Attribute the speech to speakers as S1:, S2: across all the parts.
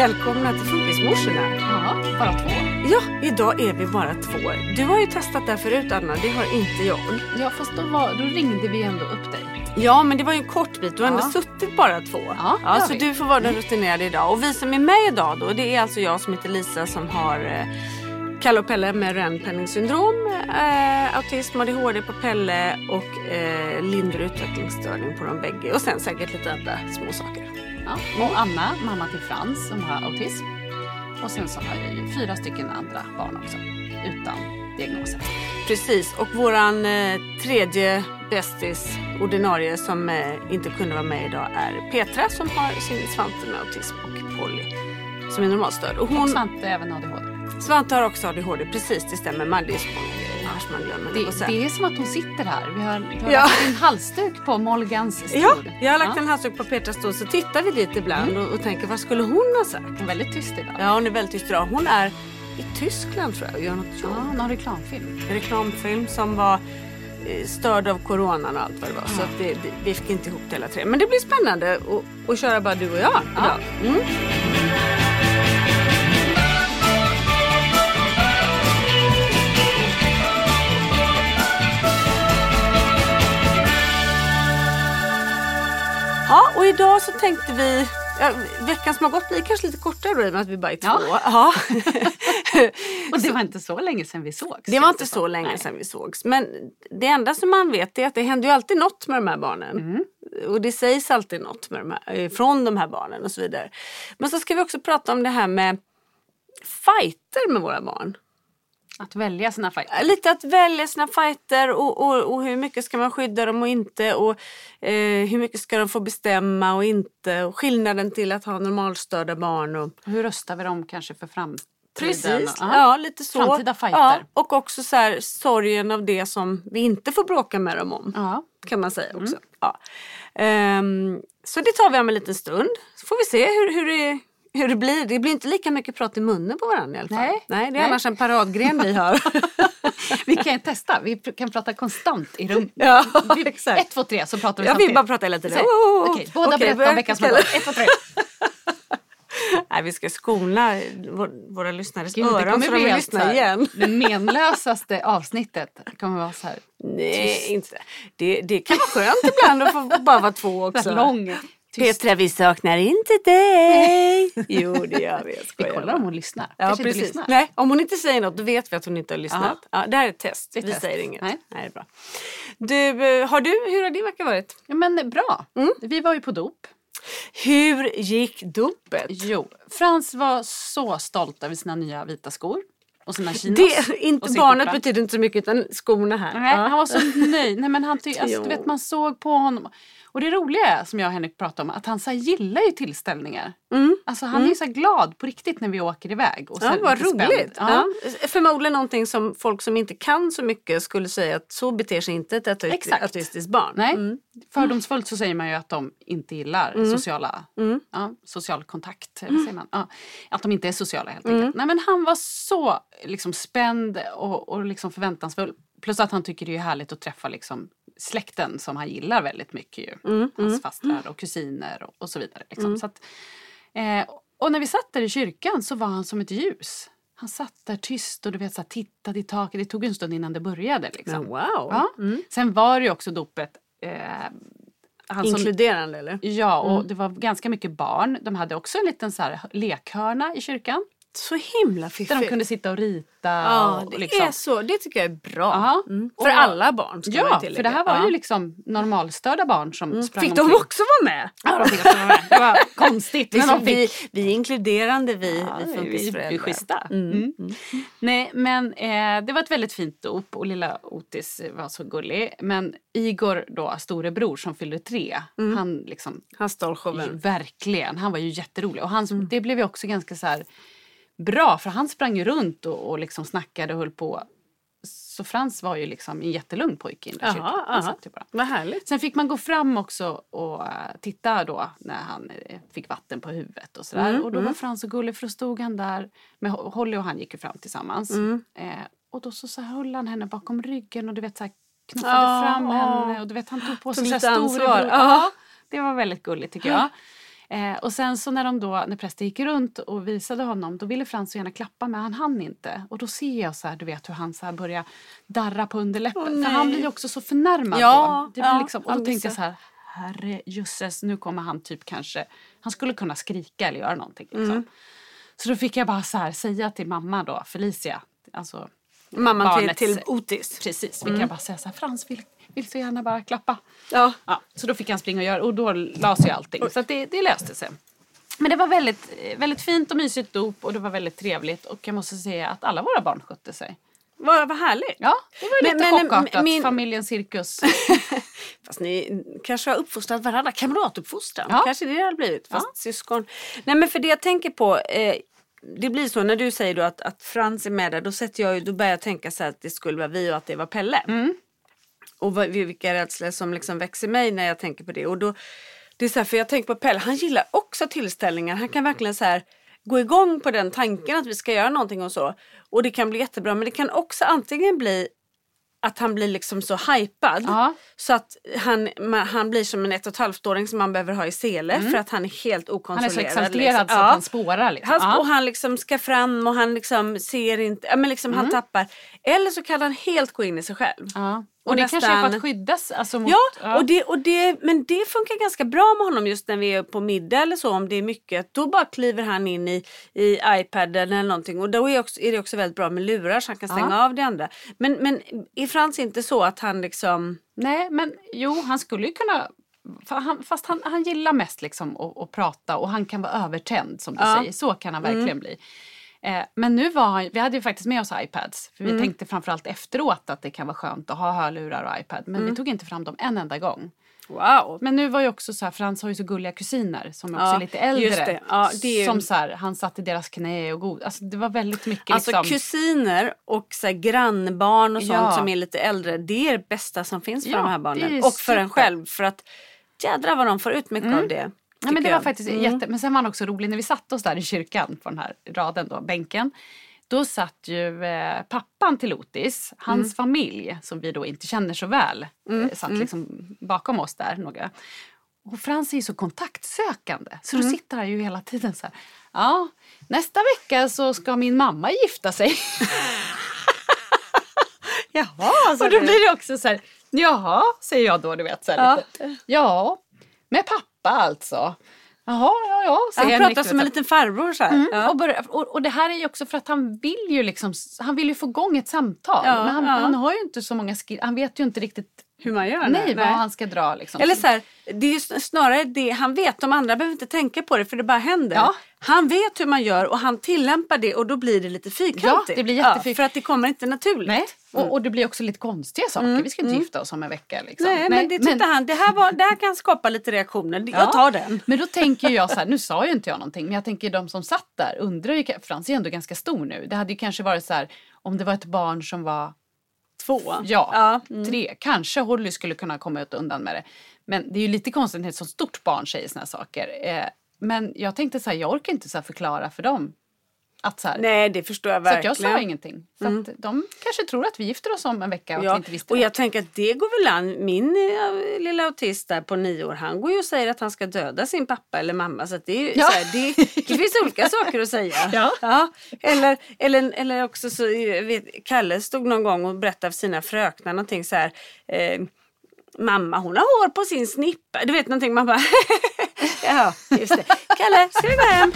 S1: Välkomna till Funkismorsorna.
S2: Ja, bara två.
S1: Ja, idag är vi bara två. Du har ju testat det här förut Anna, det har inte jag.
S2: Ja, fast då, var, då ringde vi ändå upp dig.
S1: Ja, men det var ju en kort bit. Du har ändå
S2: Ja.
S1: suttit bara två.
S2: Ja, har
S1: så
S2: vi.
S1: du får vara den rutinerade idag. Och vi som är med idag då, det är alltså jag som heter Lisa som har eh, Kalle och Pelle med Renpenning-syndrom, eh, autism, ADHD på Pelle och eh, lindrig utvecklingsstörning på de bägge. Och sen säkert lite andra små saker.
S2: Ja. Och Anna, mamma till Frans som har autism. Och sen så har jag ju fyra stycken andra barn också utan diagnoser.
S1: Precis, och våran eh, tredje bästis ordinarie som eh, inte kunde vara med idag är Petra som har sin Svante med autism och Polly som är normalstörd. Och
S2: Och
S1: hon,
S2: Svante även ADHD.
S1: Svante har också ADHD, precis det stämmer. Man, det är så många grejer man glömmer.
S2: Det, det är som att hon sitter här. Vi har, du har
S1: Ja.
S2: lagt en halsduk på Molgans stol.
S1: Ja, jag har lagt
S2: Ja.
S1: en halsduk på Petras stol så tittar vi dit ibland och, och tänker vad skulle hon ha sagt?
S2: Hon är väldigt tyst idag.
S1: Ja, hon är väldigt tyst idag. Hon är i Tyskland tror jag och gör något jobb.
S2: Ja, någon reklamfilm.
S1: En reklamfilm som var eh, störd av coronan och allt vad det var. Så att det, vi fick inte ihop det hela tre. Men det blir spännande att, köra bara du och jag idag. Mm. Och idag så tänkte vi Ja, veckan som har gått blir kanske lite kortare då i och med att vi bara är två.
S2: Ja.
S1: Ja.
S2: Och det var inte så länge sedan vi sågs.
S1: Det var inte så länge
S2: Nej.
S1: sedan vi sågs. Men det enda som man vet är att det händer ju alltid något med de här barnen.
S2: Mm.
S1: Och det sägs alltid något med de här, eh, från de här barnen och så vidare. Men så ska vi också prata om det här med fighter med våra barn.
S2: Att välja sina fighter.
S1: Lite att välja sina fighter och, och, och hur mycket ska man skydda dem och inte. Och eh, hur mycket ska de få bestämma och inte. Och skillnaden till att ha normalstörda barn. Och,
S2: Hur röstar vi dem kanske för framtiden?
S1: Precis,
S2: Ja.
S1: ja lite så.
S2: Framtida fighter.
S1: Ja, och också så här, sorgen av det som vi inte får bråka med dem om.
S2: Ja.
S1: Kan man säga också. Ja. Ehm, så det tar vi om en liten stund. Så får vi se hur, hur, det, hur det blir. Det blir inte lika mycket prat i munnen på varandra i alla fall.
S2: Nej.
S1: Nej det är
S2: Nej.
S1: annars en paradgren vi har.
S2: Vi kan ju testa. Vi kan prata konstant i rum.
S1: Ja,
S2: vi,
S1: exakt.
S2: Ett, två, tre så pratar vi
S1: vill
S2: samtidigt.
S1: bara prata hela tiden. Oh.
S2: Okej, båda
S1: Okej,
S2: berättar om veckan som har gått. Ett, två, tre.
S1: Nej, vi ska skona vår, våra lyssnares
S2: Gud,
S1: öron så de vill lyssna
S2: här,
S1: igen.
S2: Det menlösaste avsnittet kommer vara så här,
S1: Nej, inte det. det. kan vara skönt ibland att få bara vara två
S2: så
S1: också.
S2: lång. Tyst.
S1: Petra, vi saknar inte dig. jo, det gör vi. Jag
S2: Vi kollar om hon lyssnar.
S1: Ja,
S2: Kanske inte
S1: precis.
S2: lyssnar.
S1: Nej, om hon inte säger något då vet vi att hon inte har lyssnat. Ja. det här är ett test.
S2: Det är ett
S1: vi
S2: test.
S1: säger inget.
S2: Nej.
S1: Nej. det är bra. Du, eh, har du, hur har din vecka varit?
S2: Ja, men bra.
S1: Mm.
S2: Vi var ju på dop.
S1: Hur gick dopet?
S2: Jo, Frans var så stolt över sina nya vita skor. och sina chinos.
S1: Det, inte barnet
S2: skjorta.
S1: betyder inte så mycket utan skorna här.
S2: Nej,
S1: Ja.
S2: Han var så nöjd. Nej, men han ty- alltså, du vet, man såg på honom. Och det roliga är, som jag och Henrik pratade om, att han så gillar ju tillställningar.
S1: Mm.
S2: Alltså, han är ju så glad på riktigt när vi åker iväg. Och så
S1: Ja, vad roligt.
S2: Ja.
S1: Ja. Förmodligen någonting som folk som inte kan så mycket skulle säga att så beter sig inte ett autistiskt barn.
S2: Nej,
S1: Mm.
S2: fördomsfullt så säger man ju att de inte gillar sociala,
S1: Mm.
S2: ja, social kontakt. Eller säger man? Ja, att de inte är sociala helt
S1: Mm.
S2: enkelt. Nej, men han var så liksom, spänd och, och liksom förväntansfull. Plus att han tycker det är härligt att träffa liksom, släkten som han gillar väldigt mycket. Ju.
S1: Mm,
S2: Hans fastrar och kusiner och, och så vidare. Liksom. Så att, eh, och när vi satt där i kyrkan så var han som ett ljus. Han satt där tyst och du vet, så här, tittade i taket. Det tog en stund innan det började. Liksom.
S1: Wow.
S2: Ja. Sen var det ju också dopet. Eh, han som,
S1: Inkluderande eller?
S2: ja, och
S1: Mm.
S2: det var ganska mycket barn. De hade också en liten så här lekhörna i kyrkan.
S1: Så himla fiffigt.
S2: Där de kunde sitta och rita.
S1: Ja,
S2: och
S1: det
S2: liksom.
S1: är så. Det tycker jag är bra. Mm.
S2: Och-
S1: För alla barn ska
S2: Ja, för det här var
S1: Ja.
S2: ju liksom normalstörda barn som sprang
S1: Fick de
S2: omkring.
S1: också vara med?
S2: Ja, de fick också vara med. Det var konstigt. Men
S1: Vi,
S2: de
S1: vi,
S2: fick.
S1: vi är inkluderande vi,
S2: Ja,
S1: vi funkisföräldrar.
S2: vi är schyssta.
S1: Mm.
S2: Mm. Nej, men eh, det var ett väldigt fint dop och lilla Otis var så gullig. Men Igor då, storebror som fyllde tre, han liksom
S1: Han stal showen.
S2: verkligen, han var ju jätterolig. Och han,
S1: Mm.
S2: det blev ju också ganska så här bra för han sprang ju runt och, och liksom snackade och höll på. Så Frans var ju liksom en jättelugn pojke i den där kyrkan.
S1: Vad härligt.
S2: Sen fick man gå fram också och eh, titta då när han eh, fick vatten på huvudet och sådär.
S1: Mm,
S2: och då var Frans så gullig för då stod han där med Ho- Holly och han gick ju fram tillsammans.
S1: Mm.
S2: Eh, och då så, så höll han henne bakom ryggen och du vet så här knuffade
S1: Ja,
S2: fram
S1: ja.
S2: henne och du vet han tog på sig så
S1: ansvar.
S2: Ja,
S1: Ja.
S2: det var väldigt gulligt tycker jag. Eh, och sen så när de då, när prästen gick runt och visade honom, då ville Frans så gärna klappa men han hann inte. Och då ser jag så här, du vet hur han så här börjar darra på underläppen.
S1: Åh,
S2: för han blir ju också så förnärmad
S1: Ja,
S2: då. Det blir
S1: ja,
S2: liksom, och då tänkte jag
S1: så-
S2: här, herre jösses, nu kommer han typ kanske, han skulle kunna skrika eller göra någonting. Liksom.
S1: Mm.
S2: Så då fick jag bara så här, säga till mamma då, Felicia, alltså
S1: Mamman till,
S2: barnets-
S1: till Otis.
S2: Precis, fick jag bara säga så här, Frans vill, vill så gärna bara klappa.
S1: Ja.
S2: Ja, så då fick han springa och göra och då lades ju allting. Så det, det löste sig. Men det var väldigt, väldigt fint och mysigt dop och det var väldigt trevligt och jag måste säga att alla våra barn skötte sig.
S1: Vad, vad härligt.
S2: Ja, det var lite
S1: men-
S2: chockartat.
S1: min-
S2: Familjen Cirkus.
S1: Fast ni kanske har uppfostrat varandra. Kamratuppfostran.
S2: Ja.
S1: Kanske det har blivit. Fast syskon. Nej men för det jag tänker på. Eh, det blir så när du säger att, att Frans är med där. Då, sätter jag, då börjar jag tänka så att det skulle vara vi och att det var Pelle.
S2: Mm.
S1: Och vilka rädslor som liksom växer mig när jag tänker på det. Och då, det är så här, för jag tänker på Pelle. Han gillar också tillställningar. Han kan verkligen så här gå igång på den tanken att vi ska göra någonting och så. Och det kan bli jättebra. Men det kan också antingen bli att han blir liksom så hypad
S2: Ja.
S1: så att han, man, han blir som en ett och ett halvt åring som man behöver ha i sele för att han är helt
S2: Mm. Han är
S1: okontrollerad.
S2: så exalterad
S1: liksom.
S2: så
S1: Ja.
S2: att han spårar. Liksom.
S1: Han,
S2: Ja.
S1: Och han liksom ska fram och han liksom ser inte, ja, men liksom
S2: Mm.
S1: han tappar. Eller så kan han helt gå in i sig själv.
S2: Ja. Och,
S1: Och
S2: det kanske är för
S1: nästan-
S2: att skyddas. Alltså, mot,
S1: Ja, Och det, och det, men det funkar ganska bra med honom just när vi är på middag eller så om det är mycket. Då bara kliver han in i, i iPaden eller någonting och då är, också, är det också väldigt bra med lurar så han kan stänga av det andra. Men, men är Frans inte så att han liksom...
S2: Nej, men jo, han skulle ju kunna... Han, fast han, han gillar mest liksom att, att prata och han kan vara övertänd som du
S1: Ja.
S2: säger. Så kan han verkligen bli. Eh, men nu var han, vi hade ju faktiskt med oss iPads. För vi
S1: Mm.
S2: tänkte framförallt efteråt att det kan vara skönt att ha hörlurar och iPad. Men
S1: Mm.
S2: vi tog inte fram dem en enda gång.
S1: Wow!
S2: Men nu var ju också så här, Frans har ju så gulliga kusiner som också
S1: Ja,
S2: är lite äldre.
S1: det. Ja, det ju-
S2: Som så här, han satt i deras knä och god. Alltså det var väldigt mycket
S1: Alltså
S2: liksom.
S1: kusiner och så här, grannbarn och sånt
S2: Ja.
S1: som är lite äldre. Det är det bästa som finns för de här barnen. Och för en
S2: super.
S1: själv. För att jädrar vad de får ut mycket av det.
S2: Ja, men det var
S1: jag.
S2: faktiskt
S1: Mm.
S2: jätte... Men sen var han också rolig när vi satte oss där i kyrkan på den här raden då, bänken. Då satt ju eh, pappan till Otis, hans
S1: Mm.
S2: familj som vi då inte känner så väl, eh, satt liksom bakom oss där några. Och Frans är ju så kontaktsökande så
S1: Mm.
S2: då sitter han ju hela tiden så här. Ja, nästa vecka så ska min mamma gifta sig.
S1: Jaha,
S2: och då blir det också så här. Jaha, säger jag då, du vet. Så här,
S1: Ja.
S2: lite. ja, med pappa alltså. Jaha, ja, ja.
S1: Han pratar som en liten farbror så.
S2: Mm,
S1: Ja.
S2: och, börja, och, och det här är ju också för att han vill ju liksom, han vill ju få igång ett samtal.
S1: Ja,
S2: men han,
S1: ja.
S2: han har ju inte så många skill, han vet ju inte riktigt
S1: hur man gör.
S2: Nej, vad han ska dra liksom.
S1: Eller så här, det är ju snarare det han vet. De andra behöver inte tänka på det för det bara händer.
S2: Ja.
S1: Han vet hur man gör och han tillämpar det och då blir det lite fyrkantigt.
S2: Ja, det blir jättefyrkantigt.
S1: för att det kommer inte naturligt.
S2: Nej, och, och det blir också lite konstiga saker. Vi ska inte gifta oss om en vecka. Liksom.
S1: Nej, men det tyckte han, det här, var, det här kan skapa lite reaktioner. Jag
S2: Ja.
S1: tar den.
S2: Men då tänker jag så här, nu sa ju inte jag någonting, men jag tänker de som satt där undrar ju, Frans är ändå ganska stor nu. Det hade ju kanske varit så här, om det var ett barn som var
S1: Två.
S2: Ja, tre. Kanske Holly skulle kunna komma ut undan med det. Men det är ju lite konstigt när ett så stort barn säger såna saker. Eh, men jag tänkte så här, jag orkar inte så förklara för dem. Att så här,
S1: Nej, det förstår jag
S2: så
S1: verkligen.
S2: jag sa ingenting. För att de kanske tror att vi gifter oss om en vecka och
S1: Ja,
S2: inte visste
S1: och
S2: det.
S1: jag tänker att det går väl an. Min lilla autist där på nio år, han går ju och säger att han ska döda sin pappa eller mamma. Så det, är
S2: Ja.
S1: så här, det, det finns olika saker att säga.
S2: Ja.
S1: Eller, eller, eller också så, vet, Kalle stod någon gång och berättade för sina fröknar någonting så här. Eh, Mamma hon har hår på sin snippa. Du vet någonting man bara Ja just det. Kalle ska vi gå hem?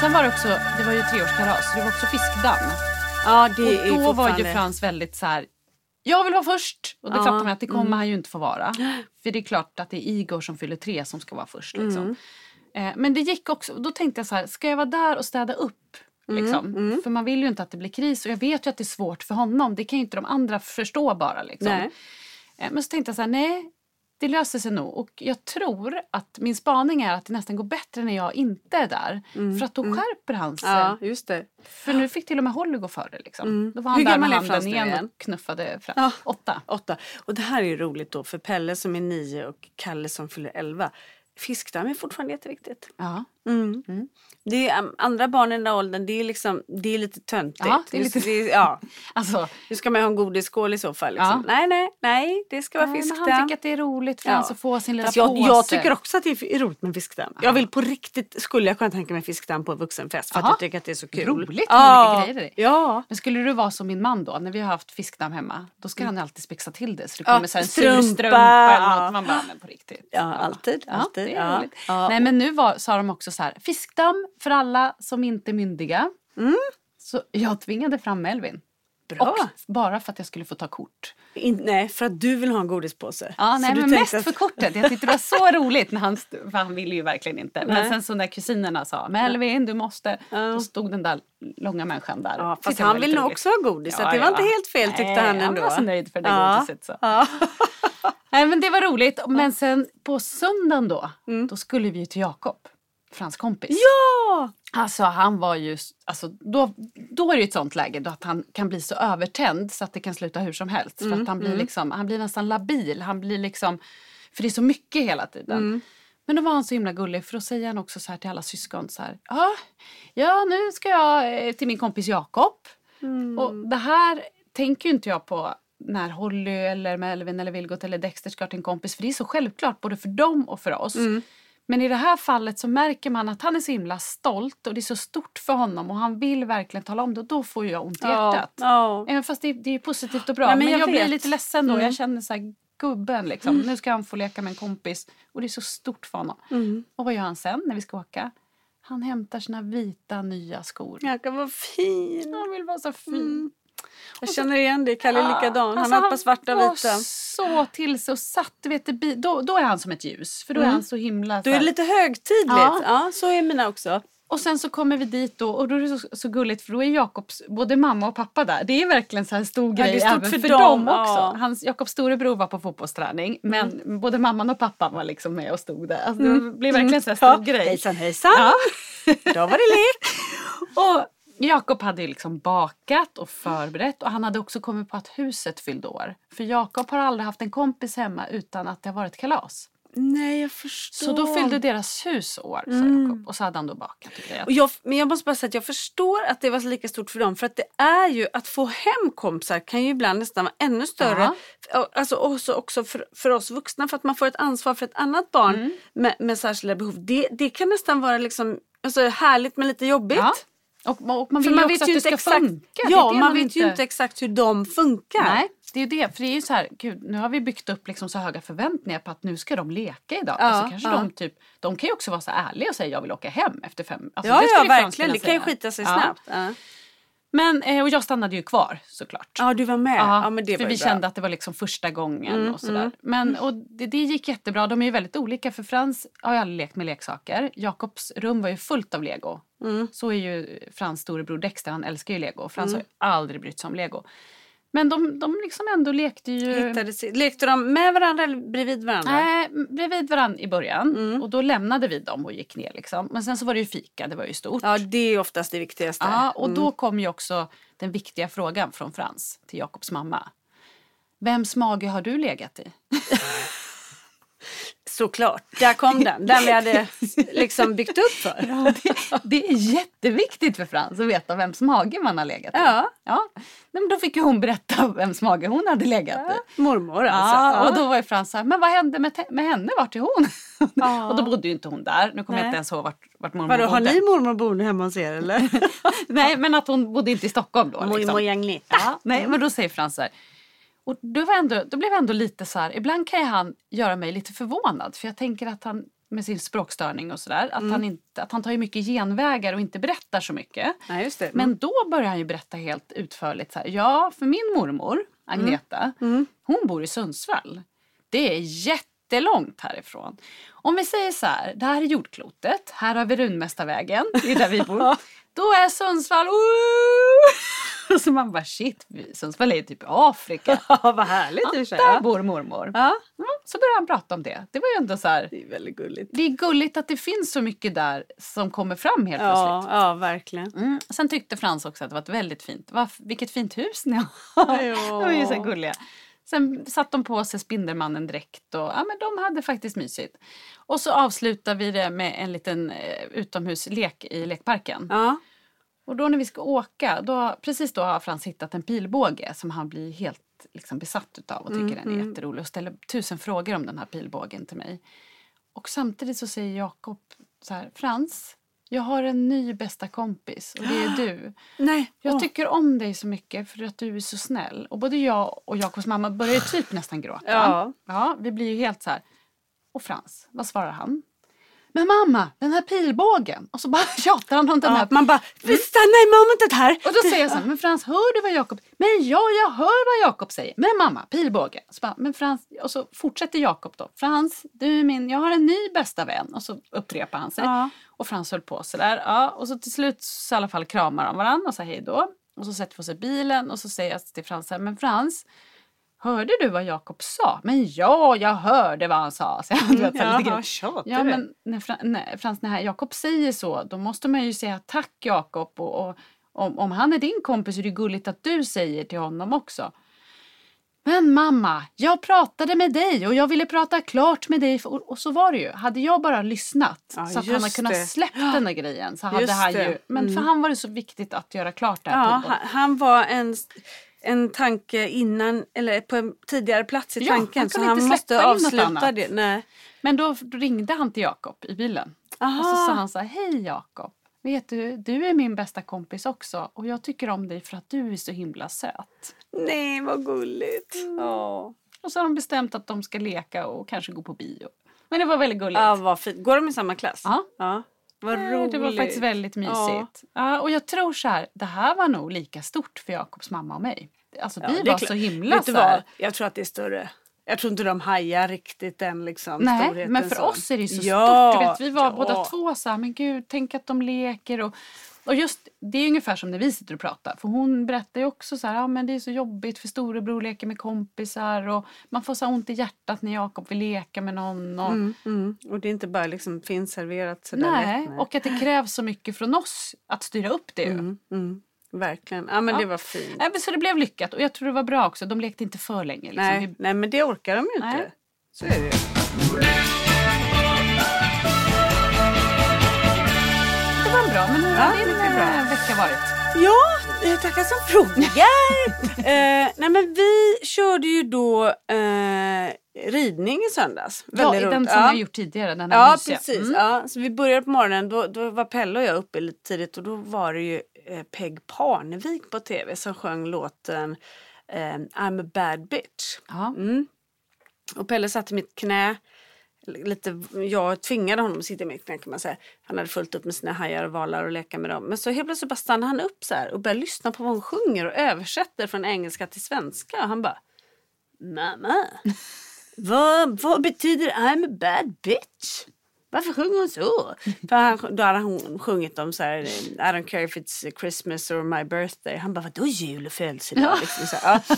S2: Sen var det också, det var ju treårskalas, så det var också fiskdamm.
S1: Ja det är
S2: och då var ju Frans väldigt så här. Jag vill vara först! Och det
S1: Ja,
S2: fattar man att det kommer
S1: mm.
S2: han ju inte få vara. För det är klart att det är Igor som fyller tre som ska vara först. Liksom.
S1: Mm.
S2: Eh, men det gick också, då tänkte jag så här, ska jag vara där och städa upp?
S1: Mm,
S2: Liksom? För man vill ju inte att det blir kris och jag vet ju att det är svårt för honom. Det kan ju inte de andra förstå bara. Liksom. Eh, Men så tänkte jag så här, nej, det löser sig nog. Och jag tror att min spaning är att det nästan går bättre när jag inte är där. För att då skärper han sig.
S1: Mm, Ja just det.
S2: För nu fick till och med Holly gå före. Liksom.
S1: Mm.
S2: Då var han
S1: Hur
S2: där med handen igen
S1: igen?
S2: och knuffade fram.
S1: Ja.
S2: Åtta.
S1: Åtta. Och det här är ju roligt då för Pelle som är nio och Kalle som fyller elva. Fiskdamm är fortfarande jätteviktigt.
S2: Ja.
S1: Mm. Det är, um, andra barn i den där åldern, det är, liksom, det är lite töntigt.
S2: Ja, det är lite-
S1: det ja.
S2: Alltså,
S1: Nu ska man ha en godisskål i så fall. Liksom.
S2: Ja.
S1: Nej, nej, nej, det ska vara
S2: nej,
S1: fiskdamm.
S2: han tycker att det är roligt för
S1: Ja.
S2: hans att få sin lilla
S1: jag,
S2: påse.
S1: jag tycker också att det är roligt med fiskdamm. Jag vill på riktigt, skulle jag kunna tänka mig fiskdamm på en vuxenfest för att
S2: Jaha.
S1: jag tycker att det är så kul.
S2: Roligt med
S1: ja.
S2: mycket grejer.
S1: Ja.
S2: Men skulle du vara som min man då, när vi har haft fiskdamm hemma, då ska han alltid spexa till det. Så det
S1: Ja,
S2: kommer så här en
S1: strumpa,
S2: sur strumpa eller
S1: ja.
S2: något. Man bara, men på riktigt.
S1: Ja, alltid, alltid,
S2: Det är
S1: ja.
S2: roligt.
S1: Ja.
S2: Nej men nu var, sa de också så här, fiskdamm för alla som inte är myndiga.
S1: Mm.
S2: Så jag tvingade fram Melvin.
S1: Bra.
S2: Och bara för att jag skulle få ta kort.
S1: In, nej, för att du vill ha en godispåse.
S2: Ja, nej, men mest
S1: att-
S2: för kortet. Jag tyckte det var så roligt när han, för han ville ju verkligen inte. Men
S1: Nej.
S2: sen så när kusinerna sa Melvin du måste,
S1: Ja.
S2: då stod den där långa människan där.
S1: Ja, fast han vill
S2: väldigt
S1: nog också ha godis.
S2: Ja,
S1: det var
S2: ja.
S1: inte helt fel tyckte
S2: Nej,
S1: han ändå.
S2: Han var så nöjd för det
S1: ja.
S2: godiset. Så.
S1: Ja.
S2: Nej, men det var roligt. Men sen på söndagen då,
S1: Mm.
S2: då skulle vi ju till Jakob, Frans kompis.
S1: ja!
S2: Alltså han var ju, alltså, då, då är det ett sånt läge då att han kan bli så övertänd så att det kan sluta hur som helst. För att han blir, liksom, han blir nästan labil. Han blir liksom, för det är så mycket hela tiden. Men då var han så himla gullig för då säger han också så här till alla syskon så här. Ja, ja nu ska jag eh, till min kompis Jakob. Och det här tänker ju inte jag på när Holly eller Melvin eller Vilgot eller Dexter ska till en kompis. För det är så självklart både för dem och för oss. Men i det här fallet så märker man att han är så himla stolt och det är så stort för honom och han vill verkligen tala om det och då får jag ont i hjärtat.
S1: Ja.
S2: Även fast det, det är positivt och bra.
S1: Nej, men
S2: men jag,
S1: jag
S2: blir lite ledsen då.
S1: Mm.
S2: Jag känner så här, gubben liksom. Nu ska han få leka med en kompis. Och det är så stort för honom.
S1: Mm.
S2: Och vad gör han sen när vi ska åka? Han hämtar sina vita nya skor.
S1: Jag kan vara fin.
S2: Han vill vara så fin.
S1: Jag känner igen det. Kalle är likadan. Han
S2: Alltså,
S1: har ett par svarta och vita.
S2: Så till sig och satt, du vet, då, då är han som ett ljus. För då är han så himla...
S1: Då är det lite högtidligt.
S2: Ja.
S1: Ja. så är mina också.
S2: Och sen så kommer vi dit då och då är det så, så gulligt för då är Jakobs både mamma och pappa där. Det är verkligen så här en stor
S1: Ja,
S2: grej
S1: stort
S2: även
S1: för
S2: för,
S1: dem,
S2: också.
S1: ja. Mm.
S2: Hans, Jakobs storebror var på fotbollsträning men både mamman och pappan var liksom med och stod där. Alltså, det blev verkligen så här stor
S1: Ja.
S2: grej.
S1: Hejsan hejsan. Då var det lek.
S2: Och Jakob hade ju liksom bakat och förberett och han hade också kommit på att huset fyllde år. För Jakob har aldrig haft en kompis hemma utan att det har varit kalas.
S1: Nej jag förstår.
S2: Så då fyllde deras hus år, sa Jakob. Och så hade han då bakat och grejat.
S1: Och jag, men jag måste bara säga att jag förstår att det var lika stort för dem. För att det är ju att få hem kompisar kan ju ibland nästan vara ännu större. Och- Alltså också, också för, för oss vuxna för att man får ett ansvar för ett annat barn
S2: Mm.
S1: med, med särskilda behov. Det, det kan nästan vara liksom, alltså, härligt men lite jobbigt.
S2: Ja. Och, och man
S1: För
S2: vill
S1: man
S2: ju
S1: vet
S2: också
S1: ju
S2: att det
S1: inte
S2: ska
S1: exakt,
S2: funka.
S1: Ja,
S2: det
S1: man vet ju inte exakt hur de funkar.
S2: Nej, det är det. För det är ju så här, gud, nu har vi byggt upp liksom så höga förväntningar på att nu ska de leka idag.
S1: Ja,
S2: alltså kanske
S1: ja.
S2: de typ, de kan ju också vara så ärliga och säga jag vill åka hem efter fem. Alltså,
S1: Ja,
S2: det
S1: ja verkligen. Det kan ju skita sig
S2: Ja.
S1: snabbt. Ja.
S2: Men, eh, och jag stannade ju kvar såklart.
S1: Ja, du var med. Ja, men det
S2: för
S1: var
S2: vi
S1: bra.
S2: kände att det var liksom första gången
S1: Mm,
S2: och sådär. Men och det, det gick jättebra. De är ju väldigt olika för Frans har ju aldrig lekt med leksaker. Jakobs rum var ju fullt av lego.
S1: Mm.
S2: Så är ju Frans storebror Dexter, han älskar ju lego. Frans har ju aldrig brytt sig om lego. Men de, de liksom ändå lekte ju...
S1: Hittade sig- Lekte de med varandra eller bredvid varandra?
S2: Nej, bredvid varandra i början.
S1: Mm.
S2: Och då lämnade vi dem och gick ner. Liksom. Men sen så var det ju fika, det var ju stort.
S1: Ja, det är oftast det viktigaste.
S2: Ja, och
S1: Mm.
S2: då kom ju också den viktiga frågan från Frans till Jakobs mamma. Vems mage har du legat i?
S1: Såklart, där kom den. Den vi hade liksom byggt upp för.
S2: det, det är jätteviktigt för Frans att veta vems mage man har legat i.
S1: Ja.
S2: ja. Men då fick ju hon berätta vems mage hon hade legat i.
S1: Mormor alltså.
S2: Ja, och då var ju Frans så här, men vad hände med, med henne? Vart är hon?
S1: Ja.
S2: och då bodde ju inte hon där. Nu kommer jag inte ens ihåg vart, vart mormor
S1: Vadå, har
S2: bodde.
S1: ni mormor boende hemma hos er eller?
S2: Nej, men att hon bodde inte i Stockholm då. liksom. Ja, nej, men då säger Frans så här. Och då, var ändå, då blev jag ändå lite så här, ibland kan han göra mig lite förvånad för jag tänker att han med sin språkstörning och sådär, att, han inte, att han tar ju mycket genvägar och inte berättar så mycket.
S1: Nej, det.
S2: Men då börjar han ju berätta helt utförligt så här, ja för min mormor Agneta, hon bor i Sundsvall. Det är jättelångt härifrån. Om vi säger så här, det här är jordklotet, här har vi Runmästarvägen, det är där vi bor. Då är Sundsvall, så man bara shit, Sundsvall är ju typ Afrika.
S1: Ja, vad härligt sig.
S2: Där
S1: Ja.
S2: bor mormor.
S1: Ja.
S2: Ja, så började han prata om det. Det var ju ändå så här,
S1: Det är väldigt gulligt.
S2: det är gulligt att det finns så mycket där som kommer fram helt plötsligt.
S1: Ja, ja, verkligen.
S2: Mm. Sen tyckte Frans också att det var ett väldigt fint, va, vilket fint hus ni har.
S1: Ja.
S2: De var ju så gulliga. Sen satt de på sig Spindelmannen-dräkt och ja, men de hade faktiskt mysigt. Och så avslutar vi det med en liten eh, utomhuslek i lekparken.
S1: Ja.
S2: Och då när vi ska åka, då, precis då har Frans hittat en pilbåge som han blir helt liksom, besatt utav och tycker den är jätterolig och ställer tusen frågor om den här pilbågen till mig. Och samtidigt så säger Jakob så här, Frans, jag har en ny bästa kompis och det är du.
S1: Nej.
S2: Jag tycker om dig så mycket för att du är så snäll. Och både jag och Jakobs mamma börjar typ nästan gråta.
S1: Ja.
S2: ja. Vi blir ju helt så här. Och Frans, vad svarar han? Men mamma, den här pilbågen. Och så bara tjatar han om den
S1: Ja,
S2: här.
S1: man bara, stanna i momentet här.
S2: Och då säger jag så här, men Frans hör du vad Jakob... Men ja, jag hör vad Jakob säger. Men mamma, pilbåge. Så bara, men Frans... Och så fortsätter Jakob då. Frans, du är min... Jag har en ny bästa vän. Och så upprepar han sig.
S1: Ja.
S2: Och Frans höll på sådär. Ja, och så till slut så i alla fall kramar de varandra och säger hej då. Och så sätter vi oss i bilen och så säger jag till Frans så här, men Frans, hörde du vad Jakob sa? Men ja, jag hörde vad han sa. Så jag, vet, så lite
S1: Jaha,
S2: grann.
S1: tjatar
S2: Ja, men när, Fra- när, Frans, när Jakob säger så, då måste man ju säga tack Jakob. Och, och om, om han är din kompis är det gulligt att du säger till honom också. Men mamma, jag pratade med dig och jag ville prata klart med dig. Och, så var det ju. Hade jag bara lyssnat
S1: Ja,
S2: så att han hade kunnat
S1: det.
S2: släppt den där grejen så hade
S1: Just
S2: han ju... Men för han var det så viktigt att göra klart det här.
S1: Ja, han, han var en, en tanke innan, eller på en tidigare plats i
S2: Ja,
S1: tanken.
S2: han
S1: så han måste
S2: släppa
S1: avsluta det. Nej.
S2: Men då, då ringde han till Jakob i bilen.
S1: Aha.
S2: Och så sa han så här, hej Jakob. Vet du, du är min bästa kompis också och jag tycker om dig för att du är så himla söt.
S1: Nej, vad gulligt.
S2: Mm.
S1: Ja.
S2: Och så har de bestämt att de ska leka och kanske gå på bio. Men det var väldigt gulligt.
S1: Ja, vad fint. Går de i samma klass?
S2: Ja.
S1: ja. Vad
S2: Eh,
S1: roligt.
S2: Det var faktiskt väldigt mysigt. Ja. och jag tror så här, det här var nog lika stort för Jakobs mamma och mig. Alltså
S1: Ja,
S2: vi var
S1: klart.
S2: så himla
S1: Vet
S2: så här?
S1: Jag tror att det är större. Jag tror inte de hajar riktigt den liksom,
S2: Nej, men för
S1: så.
S2: oss är det så
S1: Ja,
S2: stort. Du vet, vi var
S1: ja.
S2: båda två så här, men gud, tänk att de leker. Och, och just, det är ungefär som när vi sitter och pratar. För hon berättar ju också så här, ja men det är så jobbigt för storebror leker med kompisar. Och man får så ont i hjärtat när Jakob vill leka med någon. Och,
S1: Mm, mm. Och det är inte bara liksom finserverat sådär
S2: nej,
S1: lätt. Nej.
S2: och att det krävs så mycket från oss att styra upp det.
S1: Mm, mm. Verkligen. Ja, men
S2: Ja.
S1: det var fint.
S2: Nej, men Så det blev lyckat och jag tror det var bra också. De lekte inte för länge. Liksom.
S1: Nej,
S2: Vi,
S1: nej, men det orkar de ju inte.
S2: Nej.
S1: Så är det ju.
S2: det var bra. Men hur
S1: Ja,
S2: har din
S1: bra.
S2: eh, vecka varit?
S1: Ja, tackar som frågar. eh, nej men vi körde ju då eh, ridning i söndags.
S2: Ja,
S1: Väldigt
S2: den
S1: roligt.
S2: som
S1: ja.
S2: jag gjort tidigare. Den här
S1: Ja,
S2: mysiga.
S1: precis.
S2: Mm.
S1: Ja, så vi började på morgonen, då, då var Pelle och jag uppe lite tidigt och då var det ju eh, Peg Parnevik på tv som sjöng låten eh, I'm a bad bitch. Mm. Och Pelle satt i mitt knä lite, jag tvingade honom att sitta i mitt knä kan man säga. Han hade fullt upp med sina hajar och valar och leka med dem. Men så helt plötsligt bara stannade han upp så här och började lyssna på vad hon sjunger och översätter från engelska till svenska. Och han bara Mamma, vad, vad betyder I'm a bad bitch? Varför sjunger hon så? För han, då hade hon sjungit om så här, I don't care if it's Christmas or my birthday. Han bara, vadå jul och födelsedag? Liksom, så här, ja.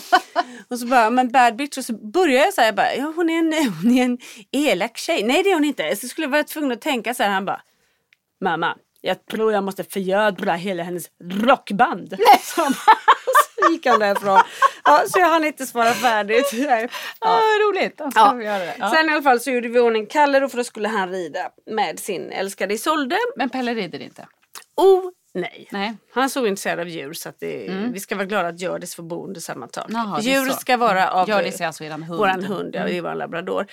S1: Och så bara, men bad bitch. Och så började jag så här, jag bara, ja, hon, är en, hon är en elak tjej. Nej det är hon inte. Så skulle jag vara tvungen att tänka så här. Han bara, mamma, jag tror jag måste förgöra hela hennes rockband. Bara, så gick han därifrån. Ja, så jag hann inte svara färdigt. Nej.
S2: Ja. roligt, då ska
S1: Ja.
S2: vi göra det. Ja.
S1: Sen i alla fall så gjorde vi ordning Kalle då för då skulle han rida med sin älskade Isolde.
S2: Men Pelle rider inte?
S1: Oh nej.
S2: Nej.
S1: Han är så intresserad av djur så att det, vi ska vara glada att Hjördis får bo under samma tak.
S2: Är
S1: djur ska vara av
S2: Hjördis är alltså eran hund.
S1: våran hund, ja, det är vår labrador.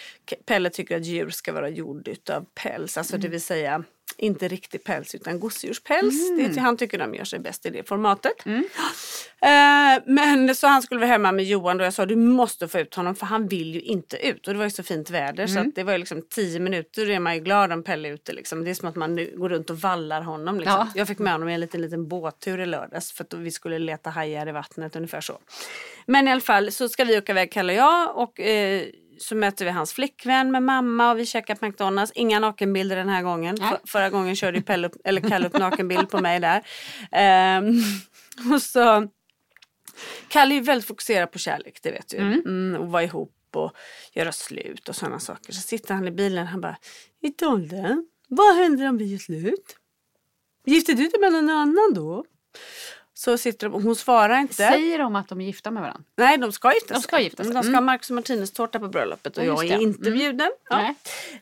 S1: Pelle tycker att djur ska vara gjord utav päls, alltså det vill säga inte riktig päls utan gosedjurspäls. Det, han tycker de gör sig bäst i det formatet. Eh, men så han skulle vara hemma med Johan och jag sa du måste få ut honom för han vill ju inte ut. Och det var ju så fint väder så att det var ju liksom tio minuter då är man ju glad om Pelle är ute. Liksom. Det är som att man nu går runt och vallar honom. Liksom.
S2: Ja.
S1: Jag fick med honom i en liten, liten båttur i lördags för att vi skulle leta hajar i vattnet ungefär så. Men i alla fall så ska vi åka iväg Kalle och jag och eh, så möter vi hans flickvän med mamma och vi käkar på McDonalds. Inga nakenbilder den här gången. För, förra gången körde ju Pelle upp, eller Kalle upp nakenbild på mig där. Ehm, och så Kalle är väldigt fokuserad på kärlek, det vet du. Mm, och vara ihop och göra slut och sådana saker. Så sitter han i bilen och han bara Isolde, vad händer om vi gör slut? Gifter du dig med någon annan då? Så sitter de och hon svarar inte.
S2: Säger de att de är gifta med varandra?
S1: Nej, de ska gifta sig.
S2: De ska gifta sig.
S1: De ska
S2: Mm.
S1: ha Marcus och Martinus tårta på bröllopet och
S2: Ja,
S1: jag är inte
S2: Mm.
S1: bjuden. Ja.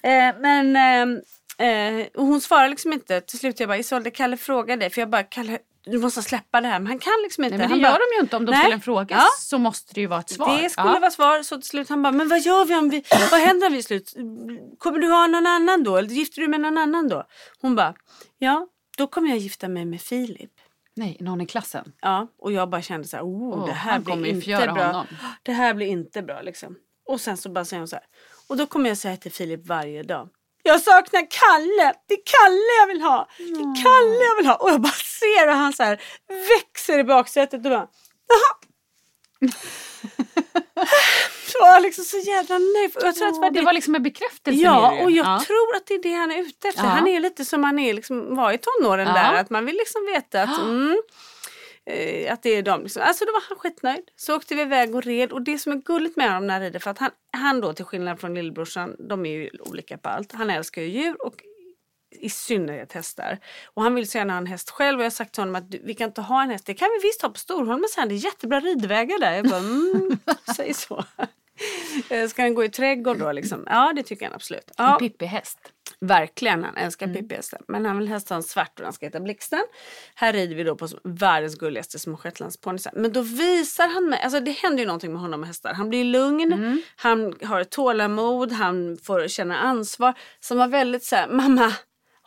S1: Eh, men eh, eh, och hon svarar liksom inte. Till slut jag bara Isolde, Kalle frågar dig. För jag bara, Kalle du måste släppa det här. Men han kan liksom inte.
S2: Nej, men det
S1: han
S2: gör
S1: bara,
S2: de ju inte. Om de
S1: Nej.
S2: ställer en fråga
S1: Ja.
S2: så måste det ju vara ett svar.
S1: Det skulle
S2: Ja.
S1: vara svar. Så till slut han bara, men vad gör vi om vi, vad händer om vi slut? Kommer du ha någon annan då? Eller gifter du med någon annan då? Hon bara, ja, då kommer jag gifta mig med Filip.
S2: Nej, någon i klassen.
S1: Ja, och jag bara kände så här, oh,
S2: Åh,
S1: det här blir inte bra.
S2: honom.
S1: Det här blir inte bra liksom. Och sen så bara säger hon så här, och då kommer jag säga till Filip varje dag. Jag saknar Kalle! Det är Kalle jag vill ha! Det är Kalle jag vill ha! Och jag bara ser hur han så här växer i baksätet och bara, jaha. Var liksom så jävla nöjd. Jag tror att det var
S2: Det
S1: det
S2: var liksom en bekräftelse.
S1: Ja, och jag
S2: Ja.
S1: tror att det är det han är ute efter.
S2: Ja.
S1: Han är lite som han är, liksom, var i tonåren
S2: Ja.
S1: där. Att man vill liksom veta att, mm, eh, att det är de. Liksom. Alltså då var han skitnöjd. Så åkte vi iväg och red. Och det som är gulligt med honom när han rider, för att han, han då till skillnad från lillebrorsan, de är ju olika på allt. Han älskar ju djur och i synnerhet hästar. Och han vill så gärna ha en häst själv och jag har sagt till honom att vi kan inte ha en häst. Det kan vi visst ha på Storholmen sen. Det är jättebra ridvägar där. Jag bara, mm, säg så. Eh, Ska den gå i trädgård då liksom? Ja det tycker han absolut.
S2: En
S1: Ja,
S2: Pippi-häst.
S1: verkligen. Han älskar
S2: Mm.
S1: Pippi-hästen. Men han vill helst ha en svart och den ska heta Blixten. Här rider vi då på världens gulligaste små shetlandsponnyer. Men då visar han mig, alltså det händer ju någonting med honom och hästar. Han blir lugn,
S2: Mm.
S1: han har tålamod, han får känna ansvar. Som var väldigt så här, mamma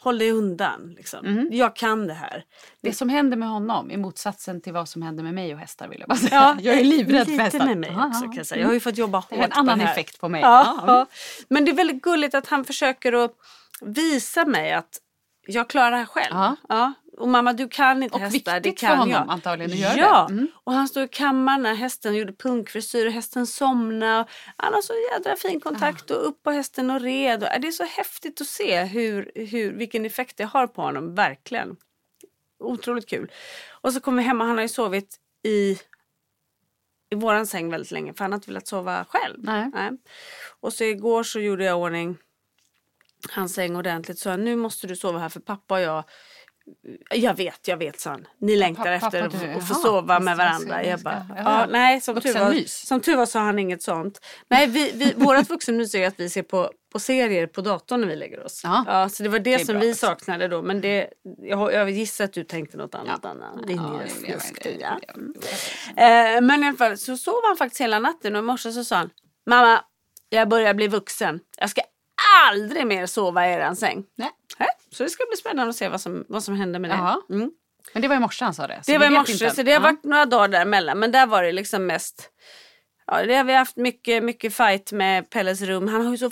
S1: håll dig undan. Liksom.
S2: Mm.
S1: Jag kan det här.
S2: Det som händer med honom är motsatsen till vad som händer med mig och hästar vill jag bara säga.
S1: Ja,
S2: jag är livrädd för hästar.
S1: med mig också kan jag säga. Jag har ju fått jobba hårt
S2: Det är en
S1: på
S2: annan
S1: här.
S2: effekt på mig.
S1: Ja.
S2: ja.
S1: Men det är väldigt gulligt att han försöker att visa mig att jag klarar det här själv.
S2: Ja.
S1: Ja. Och mamma du kan inte
S2: Och
S1: hästar, det
S2: viktigt för
S1: kan
S2: honom
S1: jag.
S2: antagligen att göra
S1: ja.
S2: Mm.
S1: och han stod i kammaren när hästen gjorde punkfrisyr och hästen somnade. Och han har så jädra fin kontakt och upp på hästen och red. Och, äh, det är så häftigt att se hur, hur, vilken effekt det har på honom, verkligen. Otroligt kul. Och så kom vi hem och han har ju sovit i i våran säng väldigt länge för han har inte velat sova själv.
S2: Nej.
S1: Och så igår så gjorde jag ordning hans säng ordentligt. Så nu måste du sova här för pappa och jag jag vet, jag vet, sa han. Ni längtar
S2: pappa,
S1: efter att få sova med varandra. Jag bara,
S2: ja.
S1: ja, nej, som tur, var, som tur var sa han inget sånt. Nej, vi, vi, vårat vuxenmys är att vi ser på, på serier på datorn när vi lägger oss.
S2: Ja.
S1: så det var det,
S2: Det
S1: som
S2: bra
S1: vi saknade då. Men det, jag, jag gissar att du tänkte något annat, Anna. Din
S2: Ja,
S1: lilla
S2: blev-
S1: Eh, men i alla fall så sov han faktiskt hela natten och i morse så sa han Mamma, jag börjar bli vuxen. Jag ska aldrig mer sova i eran säng.
S2: Nej.
S1: Nej, Så det ska bli spännande att se vad som, vad som händer med det. Mm.
S2: Men det var i morse han sa det.
S1: Det var i morse så det har varit några dagar däremellan. Men där var det liksom mest Ja, det har vi haft mycket, mycket fight med Pelles rum. Han har ju så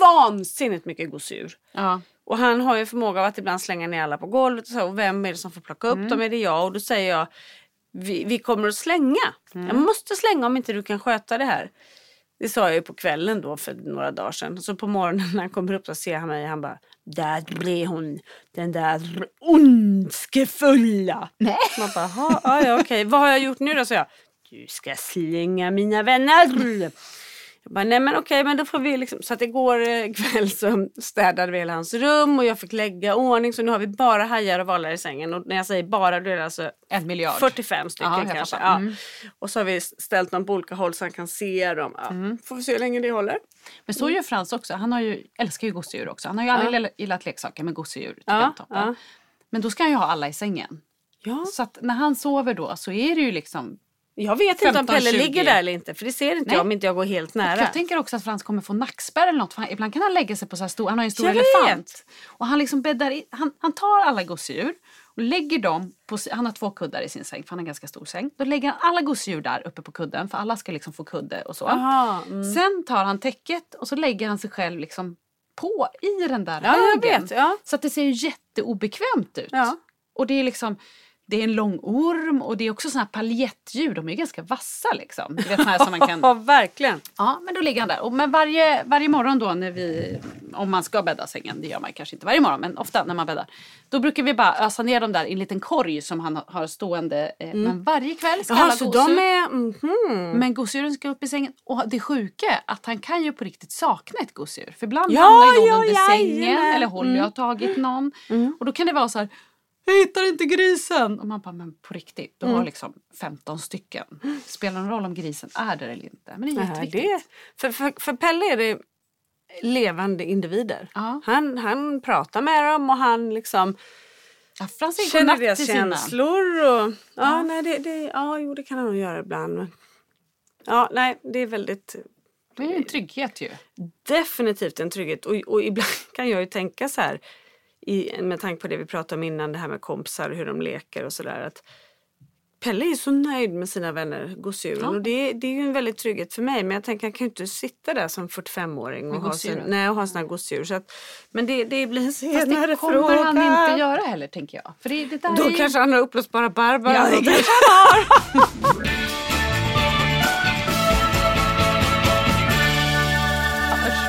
S1: vansinnigt mycket gosedjur.
S2: Ja.
S1: Och han har ju förmåga av att ibland slänga ner alla på golvet och så. Och vem är det som får plocka upp dem? Är det jag? Och då säger jag vi, vi kommer att slänga. Jag måste slänga om inte du kan sköta det här. Det sa jag ju på kvällen då för några dagar sedan. Så på morgonen när han kommer upp så ser han mig han bara Där blev hon den där ondskefulla. Nej. Man bara, "Jaha, ja, okej. Vad har jag gjort nu då? Så jag. Du ska slänga mina vänner. Jag bara, nej men okej, men då får vi liksom. Så att igår eh, kväll så städade vi hela hans rum och jag fick lägga ordning. Så nu har vi bara hajar och valar i sängen. Och när jag säger bara, då är det alltså
S2: En miljard.
S1: 45 stycken
S2: Ja, jag
S1: kanske.
S2: fattar. Mm.
S1: Ja. Och så har vi ställt dem på olika håll så han kan se dem. Ja.
S2: Mm.
S1: Får vi se hur länge det håller.
S2: Men så gör Frans också. Han har ju, älskar ju gosedjur också. Han har ju aldrig gillat leksaker med gosedjur. tycker
S1: Ja, ja.
S2: Men då ska han ju ha alla i sängen.
S1: Ja.
S2: Så när han sover då så är det ju liksom...
S1: Jag vet inte om
S2: 15,
S1: Pelle
S2: 20.
S1: ligger där eller inte. För det ser inte
S2: Nej.
S1: jag om inte jag går helt nära.
S2: Jag tänker också att Frans kommer få nackspärr eller något. För han, ibland kan han lägga sig på så här stor, han har ju en stor
S1: Jag
S2: elefant.
S1: vet.
S2: Och han liksom bäddar i, han, han tar alla gosedjur och lägger dem på, han har två kuddar i sin säng för han har en ganska stor säng. Då lägger han alla gosedjur där uppe på kudden för alla ska liksom få kudde och så.
S1: Aha, mm.
S2: Sen tar han täcket och så lägger han sig själv liksom på i den där
S1: Ja,
S2: högen.
S1: ja.
S2: Så att det ser ju jätteobekvämt ut.
S1: Ja.
S2: Och det är liksom det är en lång orm och det är också såna här paljettdjur. De är ganska vassa liksom. Du vet, här som man kan...
S1: Ja, verkligen.
S2: Ja, men då ligger han där. Och men varje, varje morgon då när vi, om man ska bädda sängen, det gör man kanske inte varje morgon, men ofta när man bäddar. Då brukar vi bara ösa ner dem där i en liten korg som han har- stående. Eh, Men varje kväll ska
S1: Jaha,
S2: alla
S1: så
S2: gosedjur...
S1: de är... mhm.
S2: Men gosedjuren ska upp i sängen. Och det sjuka är att han kan ju på riktigt sakna ett gosedjur. För ibland
S1: Ja,
S2: hamnar ju någon
S1: ja,
S2: under sängen
S1: jajamän. Mm.
S2: eller Holly har tagit någon. Och då kan det vara så här. Jag hittar inte grisen. Och man bara, men på riktigt, du
S1: Mm.
S2: har liksom 15 stycken. Spelar någon roll om grisen är där eller inte. Men det är jätteviktigt.
S1: det, för, för, för Pelle är det levande individer.
S2: Ja.
S1: Han, han pratar med dem och han liksom
S2: Ja, Frans säger
S1: känner deras känslor. Och, ja, Nej, det, det, ja, jo, det kan han nog göra ibland. Ja, nej, det är väldigt
S2: Det är en trygghet ju.
S1: definitivt en trygghet. Och, och ibland kan jag ju tänka så här, i, med tanke på det vi pratade om innan, det här med kompisar och hur de leker och sådär. att Pelle är så nöjd med sina vänner, gosedjuren.
S2: Ja.
S1: Och det, det är ju en väldigt trygghet för mig. Men jag tänker, han kan ju inte sitta där som 45-åring och ha, sin,
S2: gosedjur.
S1: nej, och ha sina gosedjur. Så att, men det, det blir en
S2: Fast
S1: senare
S2: det kommer
S1: fråga.
S2: han inte göra heller tänker jag. För det, det där
S1: Då
S2: är
S1: kanske han har uppblåsbara barbar.
S2: Ja, det kanske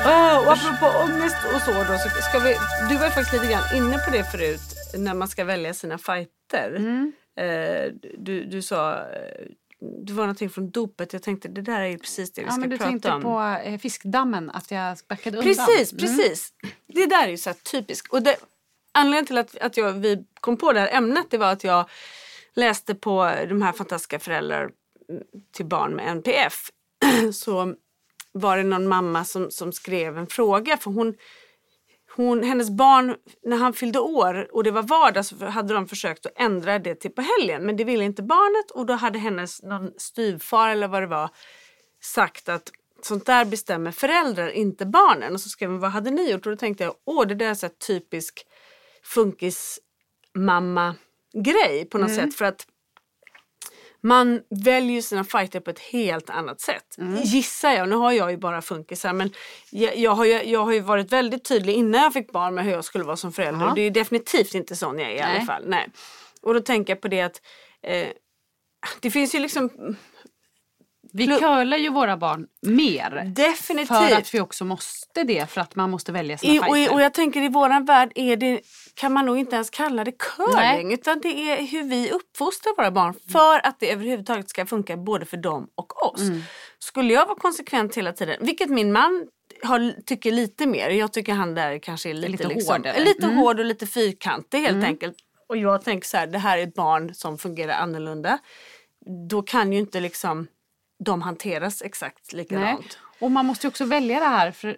S1: Ah, och apropå ångest och så då, så ska vi, du var faktiskt lite grann inne på det förut när man ska välja sina fighter.
S2: Mm.
S1: Eh, du, du sa, eh, det var någonting från dopet, jag tänkte det där är ju precis det vi
S2: Ja,
S1: ska
S2: men du
S1: prata
S2: tänkte
S1: om.
S2: på eh, fiskdammen, att jag backade undan.
S1: Precis,
S2: Mm.
S1: precis. Det där är ju så typiskt. Och det, anledningen till att, att jag, vi kom på det här ämnet det var att jag läste på de här fantastiska föräldrar mm, till barn med NPF. Så var det någon mamma som, som skrev en fråga för hon, hon, hennes barn, när han fyllde år och det var vardag så hade de försökt att ändra det till på helgen men det ville inte barnet och då hade hennes någon styvfar eller vad det var sagt att sånt där bestämmer föräldrar, inte barnen. Och så skrev hon, vad hade ni gjort? Och då tänkte jag, åh det där är så typisk funkis mamma grej på något sätt. För att man väljer sina fighter på ett helt annat sätt. Gissar jag. Nu har jag ju bara funkisar men jag, jag, har ju, jag har ju varit väldigt tydlig innan jag fick barn med hur jag skulle vara som förälder.
S2: Ja.
S1: Och det är definitivt inte sån jag är i alla
S2: Nej.
S1: fall. Nej. Och då tänker jag på det att eh, det finns ju liksom
S2: Vi curlar ju våra barn mer.
S1: definitivt
S2: För att vi också måste det, för att man måste välja sina
S1: I, och,
S2: fighter.
S1: och jag tänker i våran värld är det, kan man nog inte ens kalla det curling
S2: Nej.
S1: utan det är hur vi uppfostrar våra barn för att det överhuvudtaget ska funka både för dem och oss.
S2: Mm.
S1: Skulle jag vara konsekvent hela tiden, vilket min man har, tycker lite mer, jag tycker han där kanske är lite,
S2: lite
S1: liksom,
S2: hårdare.
S1: lite
S2: Mm.
S1: hård och lite fyrkantig helt enkelt. Och jag tänker så här, det här är ett barn som fungerar annorlunda. Då kan ju inte liksom de hanteras exakt
S2: Nej.
S1: likadant.
S2: Och man måste ju också välja det här. För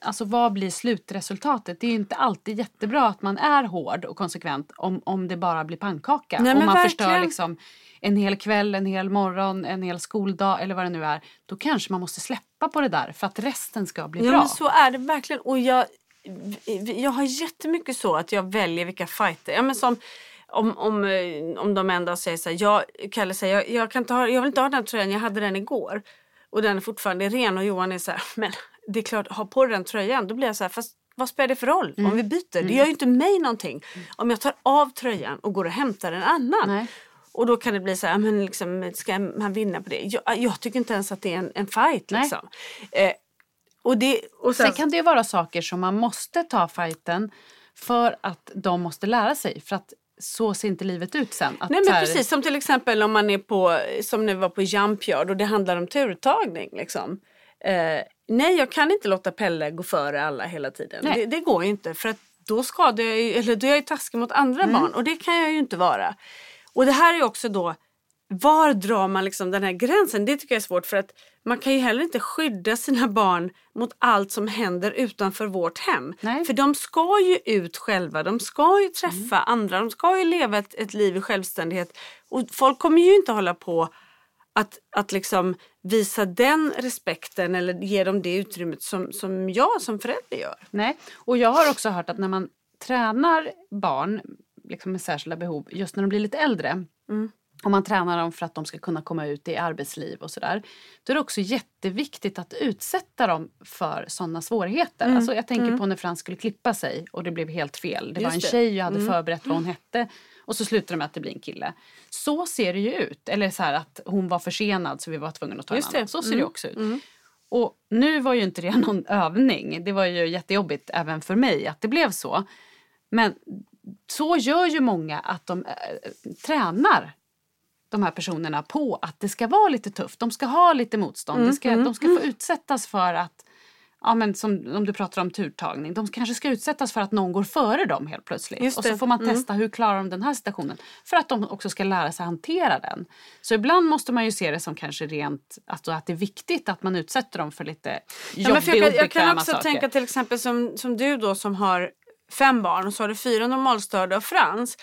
S2: Alltså vad blir slutresultatet? Det är ju inte alltid jättebra att man är hård och konsekvent om, om det bara blir pannkaka.
S1: Nej,
S2: om man förstör
S1: verkligen.
S2: liksom en hel kväll, en hel morgon, en hel skoldag eller vad det nu är. Då kanske man måste släppa på det där för att resten ska bli
S1: Ja
S2: bra.
S1: men så är det verkligen. Och jag, jag har jättemycket så att jag väljer vilka fighter. Ja, men som, om, om, eh, om de en dag säger så här, jag, Kalle säger jag, jag, kan inte ha, jag vill inte ha den tröjan, jag hade den igår. och den är fortfarande ren och Johan är så här, men det är klart, ha på dig den tröjan. Då blir jag så här, fast vad spelar det för roll
S2: Mm.
S1: om vi byter? Det gör ju inte mig någonting om jag tar av tröjan och går och hämtar en annan.
S2: Nej.
S1: Och då kan det bli så här, men liksom, ska man vinna på det? Jag, jag tycker inte ens att det är en, en fight. Liksom. Eh, och det, och sen,
S2: Sen kan det ju vara saker som man måste ta fighten för att de måste lära sig. För att så ser inte livet ut sen. Att
S1: Nej men
S2: här-
S1: precis, som till exempel om man är på, som vi var på Jump Yard och det handlar om turtagning. Liksom. Eh, nej, jag kan inte låta Pelle gå före alla hela tiden. Det, det går ju inte för att då skadar jag ju, eller då är jag ju taskig mot andra
S2: Mm.
S1: barn och det kan jag ju inte vara. Och det här är också då, var drar man liksom den här gränsen? Det tycker jag är svårt för att man kan ju heller inte skydda sina barn mot allt som händer utanför vårt hem.
S2: Nej.
S1: För de ska ju ut själva, de ska ju träffa andra, de ska ju leva ett, ett liv i självständighet. Och folk kommer ju inte hålla på att, att liksom visa den respekten eller ge dem det utrymmet som, som jag som förälder gör.
S2: Nej, och jag har också hört att när man tränar barn liksom med särskilda behov, just när de blir lite äldre, om man tränar dem för att de ska kunna komma ut i arbetsliv och sådär, då är det också jätteviktigt att utsätta dem för sådana svårigheter. Alltså jag tänker på när Frans skulle klippa sig och det blev helt fel. Det var en
S1: Just det.
S2: tjej, jag hade förberett vad hon hette och så slutade det med att det blir en kille. Så ser det ju ut. Eller så här att hon var försenad så vi var tvungna att ta
S1: Just
S2: en annan. Så ser det också ut. Och nu var ju inte det någon övning. Det var ju jättejobbigt även för mig att det blev så. Men så gör ju många att de äh, tränar de här personerna på att det ska vara lite tufft. De ska ha lite motstånd. det ska, de ska få utsättas för att, ja men som om du pratar om turtagning, de kanske ska utsättas för att någon går före dem helt plötsligt. Och så får man testa hur klarar de den här situationen. För att de också ska lära sig hantera den. Så ibland måste man ju se det som kanske rent, alltså att det är viktigt att man utsätter dem för lite
S1: Ja,
S2: jobbiga
S1: men för jag, kan, jag kan också
S2: saker.
S1: tänka till exempel som, som du då som har fem barn och så har du fyra normalstörda och Frans.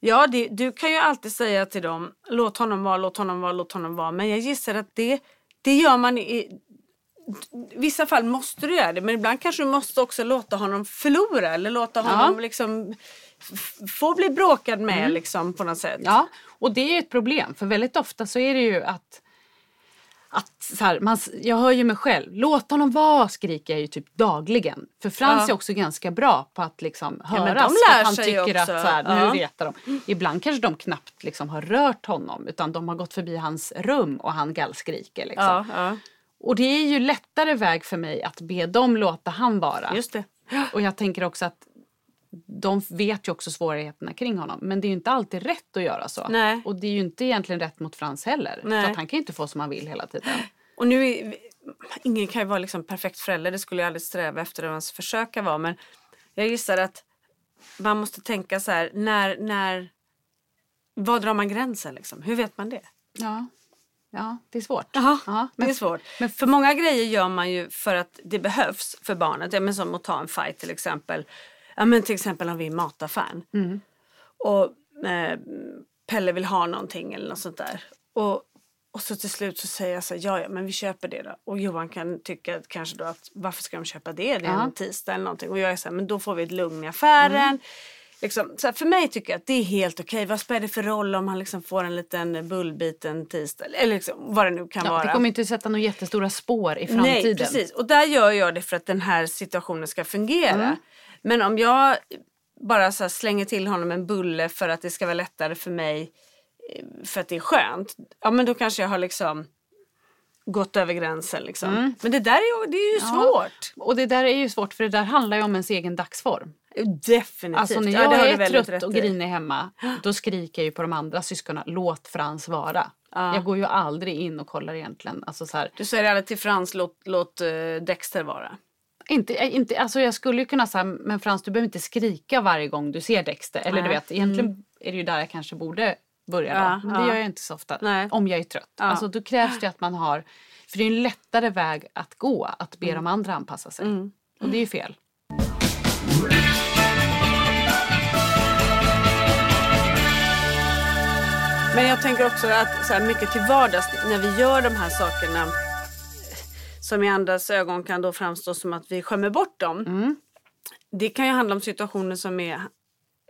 S1: Ja, det, du kan ju alltid säga till dem, låt honom vara, låt honom vara, låt honom vara. Men jag gissar att det, det gör man i, vissa fall måste du göra det, men ibland kanske du måste också låta honom förlora eller låta honom liksom f- få bli bråkad med liksom, på något sätt.
S2: Ja, och det är ett problem för väldigt ofta så är det ju att att så här, man, jag hör ju mig själv, låt honom vara skriker jag ju typ dagligen. För Frans
S1: Ja.
S2: är också ganska bra på att liksom höras.
S1: de lär
S2: att han
S1: sig
S2: tycker
S1: också.
S2: att så här,
S1: Ja.
S2: nu retar de. Ibland kanske de knappt liksom har rört honom utan de har gått förbi hans rum och han gallskriker. Liksom.
S1: Ja, ja,
S2: Och det är ju lättare väg för mig att be dem låta han vara.
S1: just det.
S2: Och jag tänker också att de vet ju också svårigheterna kring honom. Men det är ju inte alltid rätt att göra så.
S1: Nej.
S2: Och det är ju inte egentligen rätt mot Frans heller.
S1: Nej.
S2: För att han kan ju inte få som han vill hela tiden.
S1: Och nu är, ingen kan ju vara liksom perfekt förälder, det skulle jag aldrig sträva efter att ens försöka vara. Men jag gissar att man måste tänka så här, när, när, var drar man gränsen liksom? Hur vet man det?
S2: Ja, ja det är svårt.
S1: Jaha,
S2: Ja,
S1: det är
S2: men-
S1: svårt.
S2: men-
S1: för många grejer gör man ju för att det behövs för barnet. Ja, men som att ta en fight till exempel. Ja, men till exempel om vi är mataffären.
S2: Mm.
S1: Och eh, Pelle vill ha någonting eller något sånt där. Och, och så till slut så säger jag så här, ja, ja men vi köper det då. Och Johan kan tycka kanske då att varför ska de köpa det? Det är
S2: Ja.
S1: en tisdag eller någonting. Och jag är så här, men då får vi ett lugn i affären.
S2: Mm.
S1: Liksom, så här, för mig tycker jag att det är helt okej. Vad spelar det för roll om han liksom får en liten bullbit en tisdag? Eller liksom, vad det nu kan
S2: Ja,
S1: vara.
S2: det kommer inte sätta några jättestora spår i framtiden.
S1: Nej, precis. Och där gör jag det för att den här situationen ska fungera.
S2: Mm.
S1: Men om jag bara så slänger till honom en bulle för att det ska vara lättare för mig eh, för att det är skönt. Ja, men då kanske jag har liksom gått över gränsen. Liksom. Men det där är ju, det är ju
S2: Mm. Ja.
S1: svårt.
S2: Och det där är ju svårt för det där handlar ju om ens egen dagsform.
S1: Definitivt.
S2: Alltså när
S1: Ja,
S2: jag
S1: du
S2: är trött och grinig hemma då skriker jag ju på de andra syskonen låt Frans vara.
S1: Ja.
S2: Jag går ju aldrig in och kollar egentligen. Alltså så här,
S1: Du säger aldrig till Frans, låt, låt uh, Dexter vara.
S2: Inte, eh, inte, alltså jag skulle ju kunna säga, men Frans du behöver inte skrika varje gång du ser Dexter. Eller du
S1: Nej.
S2: vet, egentligen är det ju där jag kanske borde börja då.
S1: Ja,
S2: men det
S1: ja.
S2: gör jag inte så ofta.
S1: Nej.
S2: Om jag är trött.
S1: Ja.
S2: Alltså då krävs det att man har, för det är en lättare väg att gå att be
S1: Mm.
S2: de andra anpassa sig. Och det är ju fel.
S1: Men jag tänker också att så här, mycket till vardags när vi gör de här sakerna som i andras ögon kan då framstå som att vi skämmer bort dem. Det kan ju handla om situationer som är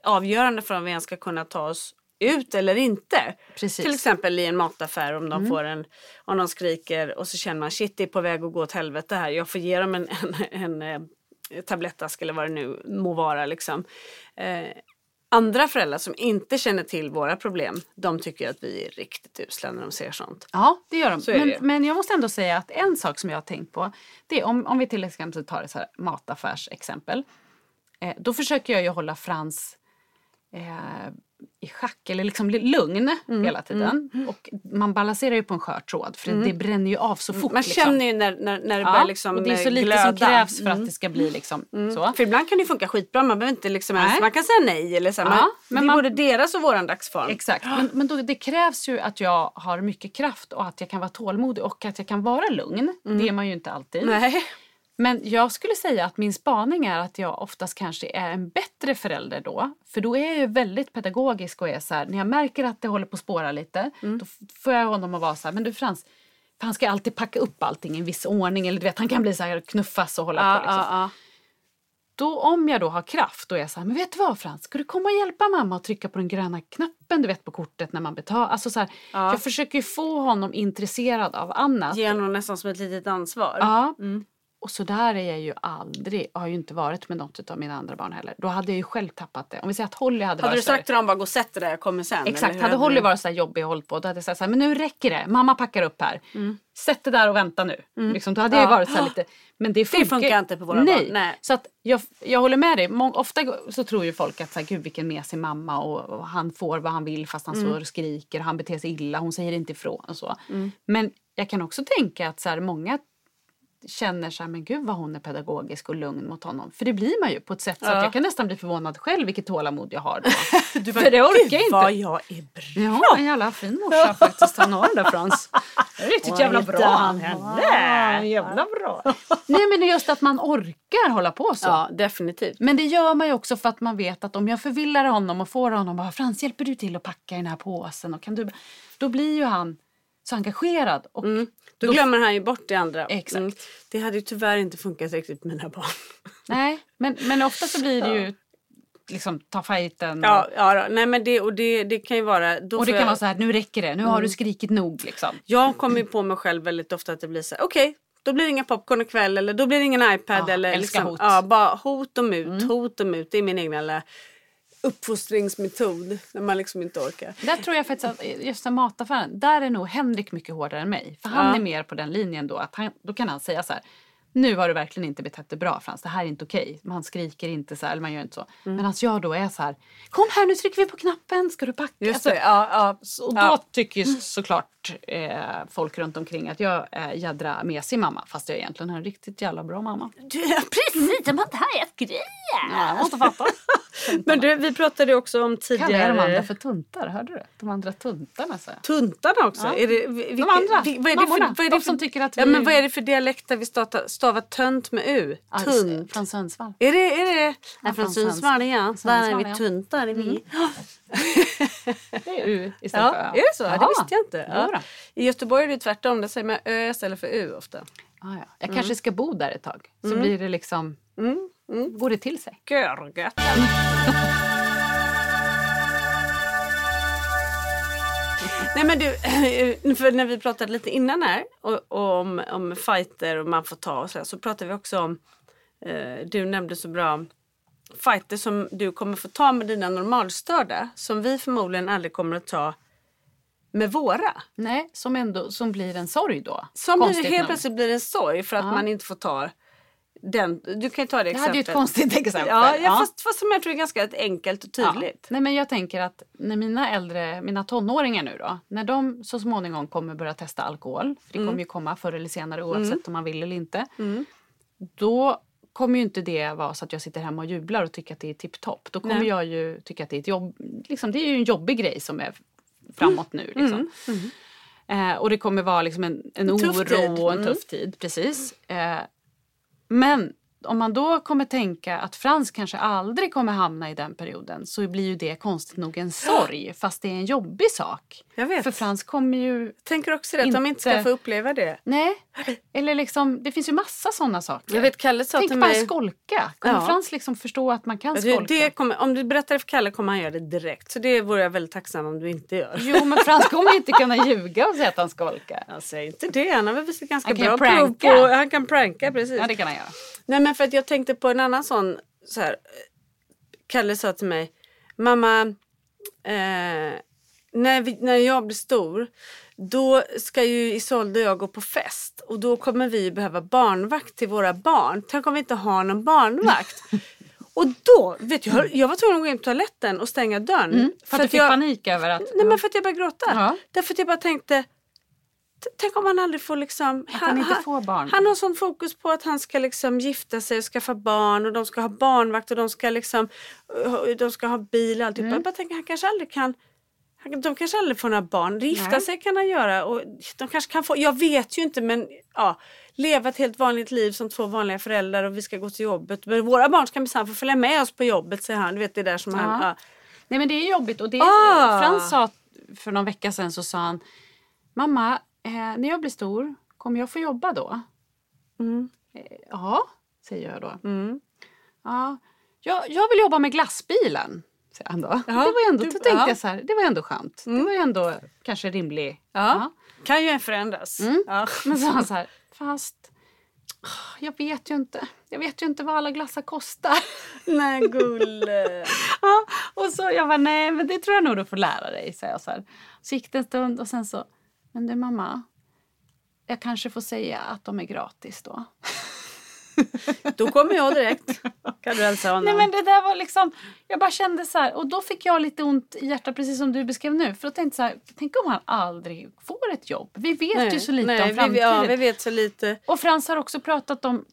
S1: avgörande för om vi ens ska kunna ta oss ut eller inte.
S2: Precis.
S1: Till exempel i en mataffär om de får en, om de skriker och så känner man shit det är på väg att gå åt helvete här. Jag får ge dem en, en, en, eh, tablettask eller vad det nu må vara liksom. Eh, andra föräldrar som inte känner till våra problem, de tycker att vi är riktigt usla när de ser sånt.
S2: Ja, det gör de.
S1: Så
S2: men, men jag måste ändå säga att en sak som jag har tänkt på, det är om, om vi till exempel tar ett så här mataffärsexempel. Eh, då försöker jag ju hålla Frans eh, i schack, eller liksom li- lugn
S1: Mm,
S2: hela tiden. Och man balanserar ju på en skör tråd för det bränner ju av så fort.
S1: Man
S2: liksom.
S1: känner ju när, när, när det
S2: ja,
S1: börjar liksom
S2: och det är så
S1: eh,
S2: lite
S1: glöda.
S2: som krävs för
S1: Mm.
S2: att det ska bli liksom så.
S1: För ibland kan det funka skitbra, man behöver inte liksom ens, man kan säga nej eller så.
S2: Ja,
S1: man,
S2: men
S1: det är
S2: man-
S1: både deras och våran dagsform.
S2: Exakt, men, men då, det krävs ju att jag har mycket kraft och att jag kan vara tålmodig och att jag kan vara lugn. Det är man ju inte alltid.
S1: Nej.
S2: Men jag skulle säga att min spaning är att jag oftast kanske är en bättre förälder då. För då är jag ju väldigt pedagogisk och är så här, när jag märker att det håller på att spåra lite, då f- får jag honom att vara så här, men du Frans, för han ska alltid packa upp allting i en viss ordning. Eller du vet, han kan bli så här knuffas och hålla
S1: Ja,
S2: på. Liksom.
S1: ja, ja.
S2: Då om jag då har kraft, då är så här, men vet du vad Frans, ska du komma och hjälpa mamma att trycka på den gröna knappen du vet på kortet när man betalar? Alltså så här,
S1: Ja.
S2: Jag försöker få honom intresserad av annat.
S1: Ge honom nästan som ett litet ansvar.
S2: Ja.
S1: Mm.
S2: Och så där är jag ju aldrig, har ju inte varit med något av mina andra barn heller. Då hade jag ju själv tappat det. Om vi säger att Holly hade,
S1: Hade
S2: varit
S1: du
S2: så
S1: sagt till dem bara gå och sätt dig där, jag kommer sen?
S2: Exakt, hade Holly
S1: du-
S2: varit så jobbig och hållit på då hade jag sagt så här, men nu räcker det, mamma packar upp här. Sätt dig där och vänta nu. Liksom, då hade jag ju
S1: Mm. Ja.
S2: varit så lite, men det funkar,
S1: funkar inte på våra
S2: nej.
S1: barn, nej.
S2: Så att jag, jag håller med dig, Mång, ofta så tror ju folk att så här, gud vilken mesig mamma och, och han får vad han vill fast han
S1: Mm.
S2: och skriker och han beter sig illa, hon säger inte ifrån och så.
S1: Mm.
S2: Men jag kan också tänka att så här, många känner så här, men gud vad hon är pedagogisk och lugn mot honom. För det blir man ju på ett sätt så
S1: Ja.
S2: att jag kan nästan bli förvånad själv vilket tålamod jag har då.
S1: Du
S2: För det orkar jag inte.
S1: vad jag är bra.
S2: Ja, en jävla fin morsa faktiskt han har den där Frans. Det är riktigt jävla bra.
S1: han henne?
S2: Jävla bra. Nej men just att man orkar hålla på så.
S1: Ja, definitivt.
S2: Men det gör man ju också för att man vet att om jag förvillar honom och får honom bara Frans hjälper du till att packa i den här påsen och kan du Då blir ju han så engagerad. Och
S1: Då,
S2: Då-
S1: glömmer han ju bort det andra. Mm.
S2: Exakt.
S1: Det hade ju tyvärr inte funkat riktigt med mina barn.
S2: Nej, men, men ofta så blir det ju liksom ta fighten.
S1: Ja, ja nej men det, och det, det kan ju vara...
S2: Och det kan
S1: jag,
S2: vara så här, nu räcker det, nu har
S1: Mm.
S2: du skrikit nog liksom.
S1: Jag kommer ju på mig själv väldigt ofta att det blir så här, okej, då blir det inga popcorn ikväll eller då blir det ingen iPad
S2: Ja,
S1: eller liksom,
S2: hot. Mm.
S1: Ja, bara hot och mut, hot och mut. Det är min egna lilla uppfostringsmetod när man liksom inte orkar.
S2: Där tror jag faktiskt att just mataffären, där är nog Henrik mycket hårdare än mig. För han
S1: Ja.
S2: är mer på den linjen då att han, då kan han säga så här. Nu har du verkligen inte betett dig bra Frans, det här är inte okej. Man skriker inte så här, eller man gör inte så.
S1: Mm.
S2: Medan jag då är så här, kom här nu trycker vi på knappen, ska du packa?
S1: Just
S2: Alltså,
S1: det, ja, ja.
S2: så- Och då
S1: Ja.
S2: tycker ju såklart eh, folk runt omkring att jag är jädra mesig mamma. Fast jag egentligen är en riktigt jävla bra mamma.
S1: Du, ja, precis, var det här jag skrev.
S2: Ja, jag måste fatta.
S1: Men du, vi pratade också om
S2: Kallar jag de andra
S1: tidigare...
S2: för tuntar, hörde du? De andra tuntarna säger jag.
S1: Tuntarna också?
S2: Ja.
S1: Är det, vilka,
S2: De andra,
S1: vad är det
S2: mammorna,
S1: för, vad är
S2: de
S1: det för,
S2: som tycker att
S1: Ja,
S2: vi-
S1: men vad är det för dialekter vi stavar, stavar tönt med U? Tunt.
S2: Från Sundsvall.
S1: Är det, är det?
S2: Ja,
S1: från Sundsvall ja. Där är vi
S2: ja.
S1: Är vi.
S2: Det är U istället
S1: Ja,
S2: för
S1: är det så? Ja, det
S2: Jaha.
S1: visste jag inte. Ja. I Göteborg är det tvärtom. Där säger man Ö istället för U ofta.
S2: Ah, ja. Jag kanske ska bo där ett tag. Så blir det liksom,
S1: Mm.
S2: går det till sig.
S1: Görgött. Nej men du, för när vi pratade lite innan här och, och om, om fighter och man får ta och så, här, så pratade vi också om, eh, du nämnde så bra, fighter som du kommer få ta med dina normalstörda som vi förmodligen aldrig kommer att ta med våra.
S2: Nej, som ändå som blir en sorg då.
S1: Som blir, helt
S2: nog.
S1: plötsligt blir en sorg för att
S2: Ja.
S1: man inte får ta den. Du kan ju ta det
S2: Det
S1: exemplet.
S2: hade ju ett konstigt exempel.
S1: Ja, ja, Fast, fast som jag tror är ganska enkelt och tydligt.
S2: Nej, men jag tänker att när mina äldre, mina tonåringar nu då, när de så småningom kommer börja testa alkohol, för det
S1: Mm.
S2: kommer ju komma förr eller senare oavsett om man vill eller inte. Då kommer ju inte det vara så att jag sitter hemma och jublar och tycker att det är tipptopp. Då kommer
S1: Nej.
S2: jag ju tycka att det är ett jobb, liksom, det är ju en jobbig grej som är framåt nu. Liksom. Eh, och det kommer vara liksom en, en,
S1: En
S2: oro
S1: tid.
S2: och en
S1: Mm.
S2: tuff tid. Precis. Eh, men om man då kommer tänka att Frans kanske aldrig kommer hamna i den perioden så blir ju det konstigt nog en sorg fast det är en jobbig sak.
S1: Jag vet.
S2: För Frans kommer ju...
S1: Tänker också det, att de inte ska
S2: Inte-
S1: få uppleva det.
S2: Nej, eller liksom det finns ju massa sådana saker.
S1: Jag vet Kalle sa
S2: Tänk
S1: till
S2: bara
S1: mig...
S2: skolka. Kommer
S1: Ja.
S2: Frans liksom förstå att man kan skolka?
S1: det kommer, om du berättar det för Kalle kommer han göra det direkt. Så det vore jag väldigt tacksam om du inte gör.
S2: Jo, men Frans kommer inte kunna ljuga och säga att han skolkar.
S1: Jag säger inte det. Han har väl visat ganska
S2: Han
S1: bra prov på... Han kan pranka, precis.
S2: Ja, det kan han göra.
S1: Nej men för att jag tänkte på en annan sån så här. Kalle sa till mig, mamma, eh, när, vi, när jag blir stor då ska ju Isolde och jag gå på fest och då kommer vi behöva barnvakt till våra barn. Tänk om vi inte har någon barnvakt. och då, vet jag, jag var tvungen att gå in på toaletten och stänga dörren.
S2: Mm, För att du fick
S1: jag,
S2: panik över att...
S1: Nej men för att jag började gråta.
S2: Ja.
S1: Därför att jag bara tänkte, tänk om han aldrig får liksom...
S2: Att han inte får barn.
S1: Han har sån fokus på att han ska liksom gifta sig och skaffa barn och de ska ha barnvakt och de ska liksom uh, de ska ha bil och.
S2: Mm.
S1: Jag bara tänker han kanske aldrig kan han- de kanske aldrig får några barn. Gifta
S2: Nej.
S1: sig kan han göra. Och de kanske kan få, jag vet ju inte men ja, leva ett helt vanligt liv som två vanliga föräldrar och vi ska gå till jobbet. Men våra barn ska minsann få följa med oss på jobbet säger han. Du vet det där som han...
S2: Ja.
S1: Ja.
S2: Nej men det är jobbigt. Och det,
S1: Ah!
S2: Frans sa för någon vecka sedan så sa han Mamma, eh, när jag blir stor, kommer jag få jobba då?
S1: Mm.
S2: Eh, ja, säger jag då.
S1: Mm.
S2: Ja, jag, jag vill jobba med glassbilen. Säger han då.
S1: Ja,
S2: det var ändå,
S1: du-
S2: då tänkte
S1: ja.
S2: jag så här, det var ändå skönt. Det var ändå kanske rimlig.
S1: Ja. Kan ju förändras.
S2: Mm. Men så han så här, fast ah, jag vet ju inte. Jag vet ju inte vad alla glassar kostar.
S1: Nej gulle.
S2: Ja, och så jag bara, nej men det tror jag nog du får lära dig, säger jag så här. Så gick det en stund och sen så, men du mamma, jag kanske får säga att de är gratis då.
S1: Då kommer jag direkt. Kan du hälsa honom?
S2: Nej men det där var liksom, jag bara kände så här, och då fick jag lite ont i hjärtat precis som du beskrev nu. För då tänkte så här, tänk om han aldrig får ett jobb. Vi vet ju så lite
S1: nej,
S2: om
S1: vi,
S2: framtiden.
S1: ja, vi vet så lite.
S2: Och Frans har också pratat om,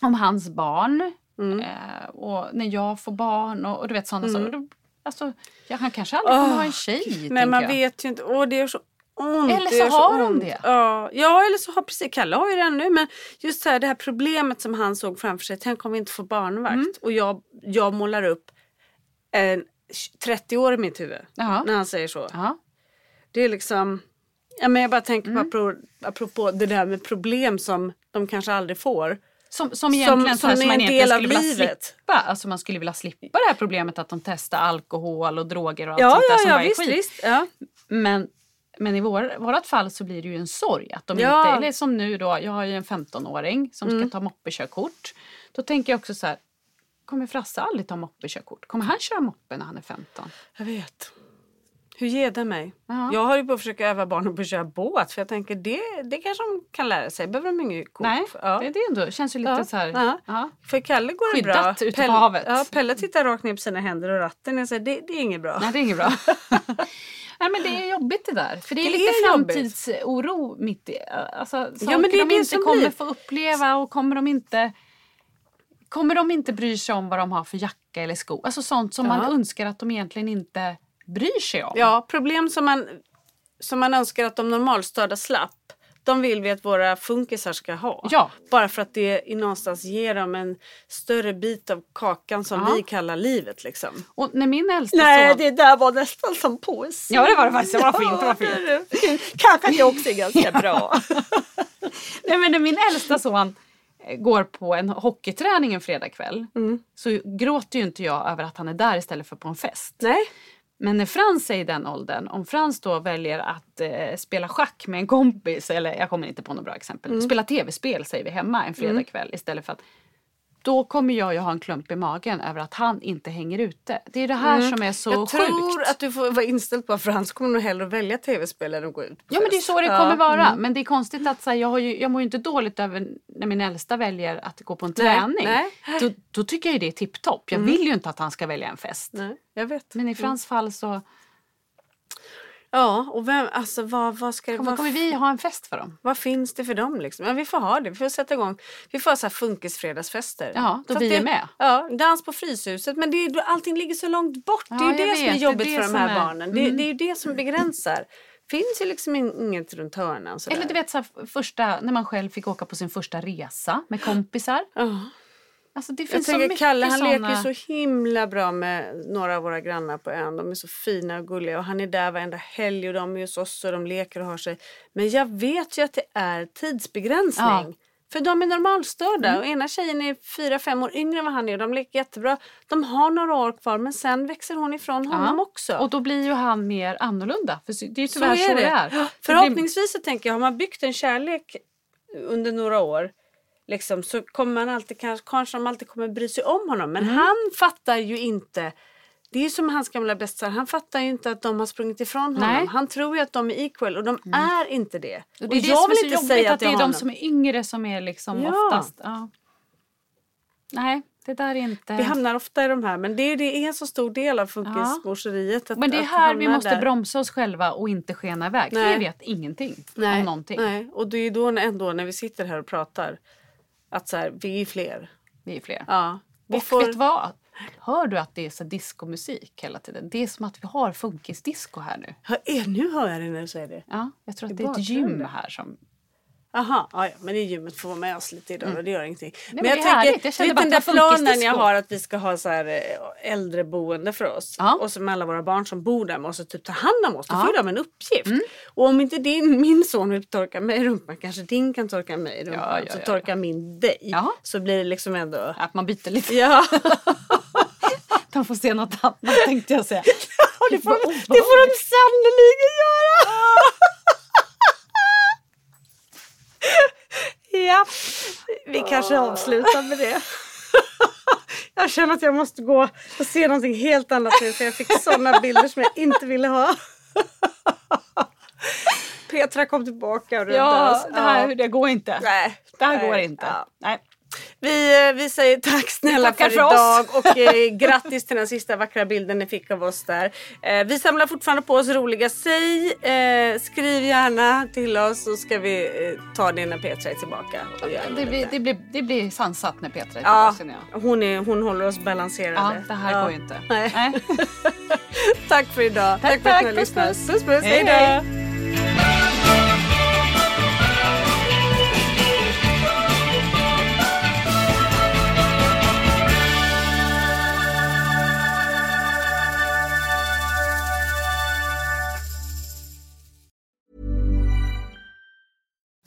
S2: om hans barn.
S1: Mm.
S2: Eh, och när jag får barn och, och du vet sådana saker. Då- Alltså, ja, han kanske aldrig kommer
S1: Åh,
S2: ha en tjej.
S1: Nej
S2: tänker
S1: man
S2: jag.
S1: vet ju inte. Åh det gör så ont.
S2: Eller så
S1: gör
S2: har de
S1: ont.
S2: det.
S1: Ja, ja eller så har precis, Kalle har ju det nu men just så här, det här problemet som han såg framför sig. Tänk om vi inte får barnvakt.
S2: Mm.
S1: Och jag, jag målar upp en 30 år i mitt huvud.
S2: Ja.
S1: När han säger så.
S2: Ja.
S1: Det är liksom, ja, men jag bara tänker
S2: Mm.
S1: på apropå, det där med problem som de kanske aldrig får.
S2: Som, som egentligen
S1: som
S2: så som
S1: är
S2: man
S1: en
S2: egentligen
S1: del av
S2: skulle vilja
S1: livet.
S2: slippa. Alltså man skulle vilja slippa det här problemet att de testar alkohol och droger och allt
S1: Ja,
S2: sånt där
S1: ja,
S2: som
S1: ja
S2: bara är
S1: visst,
S2: skit.
S1: visst. Ja.
S2: Men, men i vår, vårat fall så blir det ju en sorg att de
S1: Ja.
S2: inte, eller som nu då, jag har ju en 15-åring som
S1: Mm.
S2: ska ta moppekörkort. Då tänker jag också så här, kommer Frasse aldrig ta moppekörkort? Kommer han köra moppe när han är 15?
S1: Jag vet. Hur ger det mig?
S2: Ja.
S1: Jag har ju på att försöka öva barnen på att köra båt för jag tänker det, det kanske de kan lära sig. Behöver de inget kort?
S2: Nej,
S1: Ja.
S2: det, det ändå, känns ju lite
S1: Ja,
S2: så här.
S1: ja.
S2: Ja.
S1: För Kalle går det bra.
S2: Skyddat ute på havet.
S1: Ja, Pelle tittar rakt ner på sina händer och ratten. Jag säger, det, det är inget bra.
S2: Nej, det är inget bra. Nej, men det är jobbigt det där. För det är
S1: Det
S2: lite
S1: är jobbigt.
S2: framtidsoro mitt i. Alltså, saker
S1: men det är
S2: de
S1: det
S2: inte kommer
S1: blir.
S2: få uppleva och kommer de inte Kommer de inte bry sig om vad de har för jacka eller sko? Alltså sånt som man
S1: Ja.
S2: önskar att de egentligen inte bryr sig om.
S1: Ja, problem som man, som man önskar att de normalstörda slapp. De vill vi att våra funkisar ska ha.
S2: Ja.
S1: Bara för att det i någonstans ger dem en större bit av kakan som
S2: Ja.
S1: vi kallar livet. Liksom.
S2: Och när min äldsta
S1: Nej,
S2: son...
S1: det där var nästan som poesi.
S2: Ja, det var det faktiskt. Det var fint. Det var fint.
S1: Det. Kanske att jag också är ganska bra.
S2: Nej, men när min äldsta son eh, går på en hockeyträning en fredagkväll
S1: Mm.
S2: så gråter ju inte jag över att han är där istället för på en fest.
S1: Nej.
S2: Men när Frans är i den åldern, om Frans då väljer att eh, spela schack med en kompis, eller jag kommer inte på något bra exempel,
S1: Mm.
S2: spela tv-spel säger vi hemma en fredagkväll istället för att då kommer jag ju ha en klump i magen över att han inte hänger ute. Det är det här som är så
S1: Mm. jag tror
S2: sjukt.
S1: att du får vara inställd på att Frans kommer nog hellre välja tv-spel än att gå ut på
S2: Ja men det är så det
S1: Ja,
S2: kommer vara.
S1: mm.
S2: Men det är konstigt att så här, jag, har ju, jag mår ju inte dåligt över när min äldsta väljer att gå på en träning.
S1: nej.
S2: Då, då tycker jag ju det är tipptopp. Jag vill ju inte att han ska välja en fest.
S1: Nej, jag vet.
S2: Men i Frans fall så
S1: Ja, och vem, alltså vad, vad ska
S2: kommer,
S1: vad,
S2: kommer vi ha en fest för dem.
S1: vad finns det för dem liksom? Ja, vi får ha det. Vi får sätta igång. Vi får ha så här funkisfredagsfester.
S2: Ja, då
S1: Fast
S2: vi
S1: det,
S2: är med.
S1: Ja, dans på Fryshuset. Men det är, allting ligger så långt bort.
S2: Ja,
S1: det är det som är
S2: vet. Det är
S1: jobbigt
S2: det
S1: för de här
S2: är-
S1: barnen. Det,
S2: Mm.
S1: det är ju det som begränsar. finns ju liksom in, inget runt hörnan. Sådär.
S2: Eller du vet så här, första, när man själv fick åka på sin första resa med kompisar.
S1: Ja.
S2: Alltså det
S1: Jag
S2: finns så
S1: tänker
S2: mycket
S1: Kalle han
S2: såna...
S1: leker ju så himla bra med några av våra grannar på ön. De är så fina och gulliga och han är där varenda helg och de är hos oss och de leker och har sig. Men jag vet ju att det är tidsbegränsning.
S2: Ja.
S1: För de är normalstörda och ena tjejen är fyra, fem år yngre än vad han är och de leker jättebra. De har några år kvar men sen växer hon ifrån honom också.
S2: Och då blir ju han mer annorlunda. För det är ju
S1: Så
S2: tyvärr så,
S1: är
S2: det
S1: det.
S2: är. Det blir-
S1: Förhoppningsvis så tänker jag, har man byggt en kärlek under några år liksom, så kommer man alltid, kanske, kanske de alltid kommer bry sig om honom.
S2: Mm.
S1: Men han fattar ju inte det är ju som hans gamla bästisar, han fattar ju inte att de har sprungit ifrån honom.
S2: Nej. Mm.
S1: Han tror ju att de är equal och de är inte det.
S2: Och det är det
S1: jag vill inte säga
S2: att det är
S1: jag
S2: de som är yngre som är liksom
S1: Ja.
S2: oftast... Ja. Nej, det där är inte...
S1: Vi hamnar ofta i de här men det är, det är en så stor del av funkismorseriet. att-
S2: Men det är här vi måste
S1: där.
S2: bromsa oss själva och inte skena iväg.
S1: Nej.
S2: vi vet ingenting
S1: Nej,
S2: om någonting.
S1: nej. Och det är då ändå när vi sitter här och pratar att så här, vi är fler.
S2: Vi är fler.
S1: Ja, vi
S2: och
S1: får...
S2: vet du vad? Hör du att det är så diskomusik hela tiden? Det är som att vi har funkisdisco här nu.
S1: Hör, eh, nu hör jag det när du säger det.
S2: Ja, jag tror att det är ett gym här som...
S1: Aha, ja, men det är gymmet får vara med oss lite idag och det gör ingenting.
S2: men
S1: men jag tänker,
S2: Jag
S1: lite den där planen jag har att vi ska ha så här eh, äldreboende för oss.
S2: Ja.
S1: Och så med alla våra barn som bor där måste typ ta hand om oss. Då
S2: Ja.
S1: får de en uppgift. Och om inte din, min son vill torka mig i rumpan, kanske din kan torka mig i rumpan.
S2: Ja,
S1: så torkar min dig.
S2: Ja.
S1: Så blir det liksom ändå...
S2: Att man byter lite.
S1: Ja,
S2: De får se något annat tänkte jag säga.
S1: det får, det får de sannoliken göra. Ja, vi kanske avslutar med det. Jag känner att jag måste gå och se någonting helt annat nu för jag fick sådana bilder som jag inte ville ha. Petra kom tillbaka och räddade
S2: Ja,
S1: oss.
S2: det här det går inte.
S1: Nej,
S2: Det här
S1: nej,
S2: går inte.
S1: ja.
S2: Nej.
S1: Vi, eh, vi säger tack snälla för,
S2: för oss.
S1: idag och eh, grattis till den sista vackra bilden ni fick av oss där. Eh, vi samlar fortfarande på oss roliga säg. Eh, skriv gärna till oss så ska vi eh, ta det när Petra är tillbaka.
S2: Det, blir, det, blir, det blir sansat när Petra är
S1: ja,
S2: tillbaka. jag.
S1: hon, är, hon håller oss balanserade.
S2: Ja, det här
S1: Ja.
S2: går ju inte.
S1: Nej. Tack för idag.
S2: Tack,
S1: för att
S2: tack.
S1: ni har lyssnat.
S2: puss.
S1: puss, puss.
S2: Hej
S1: då.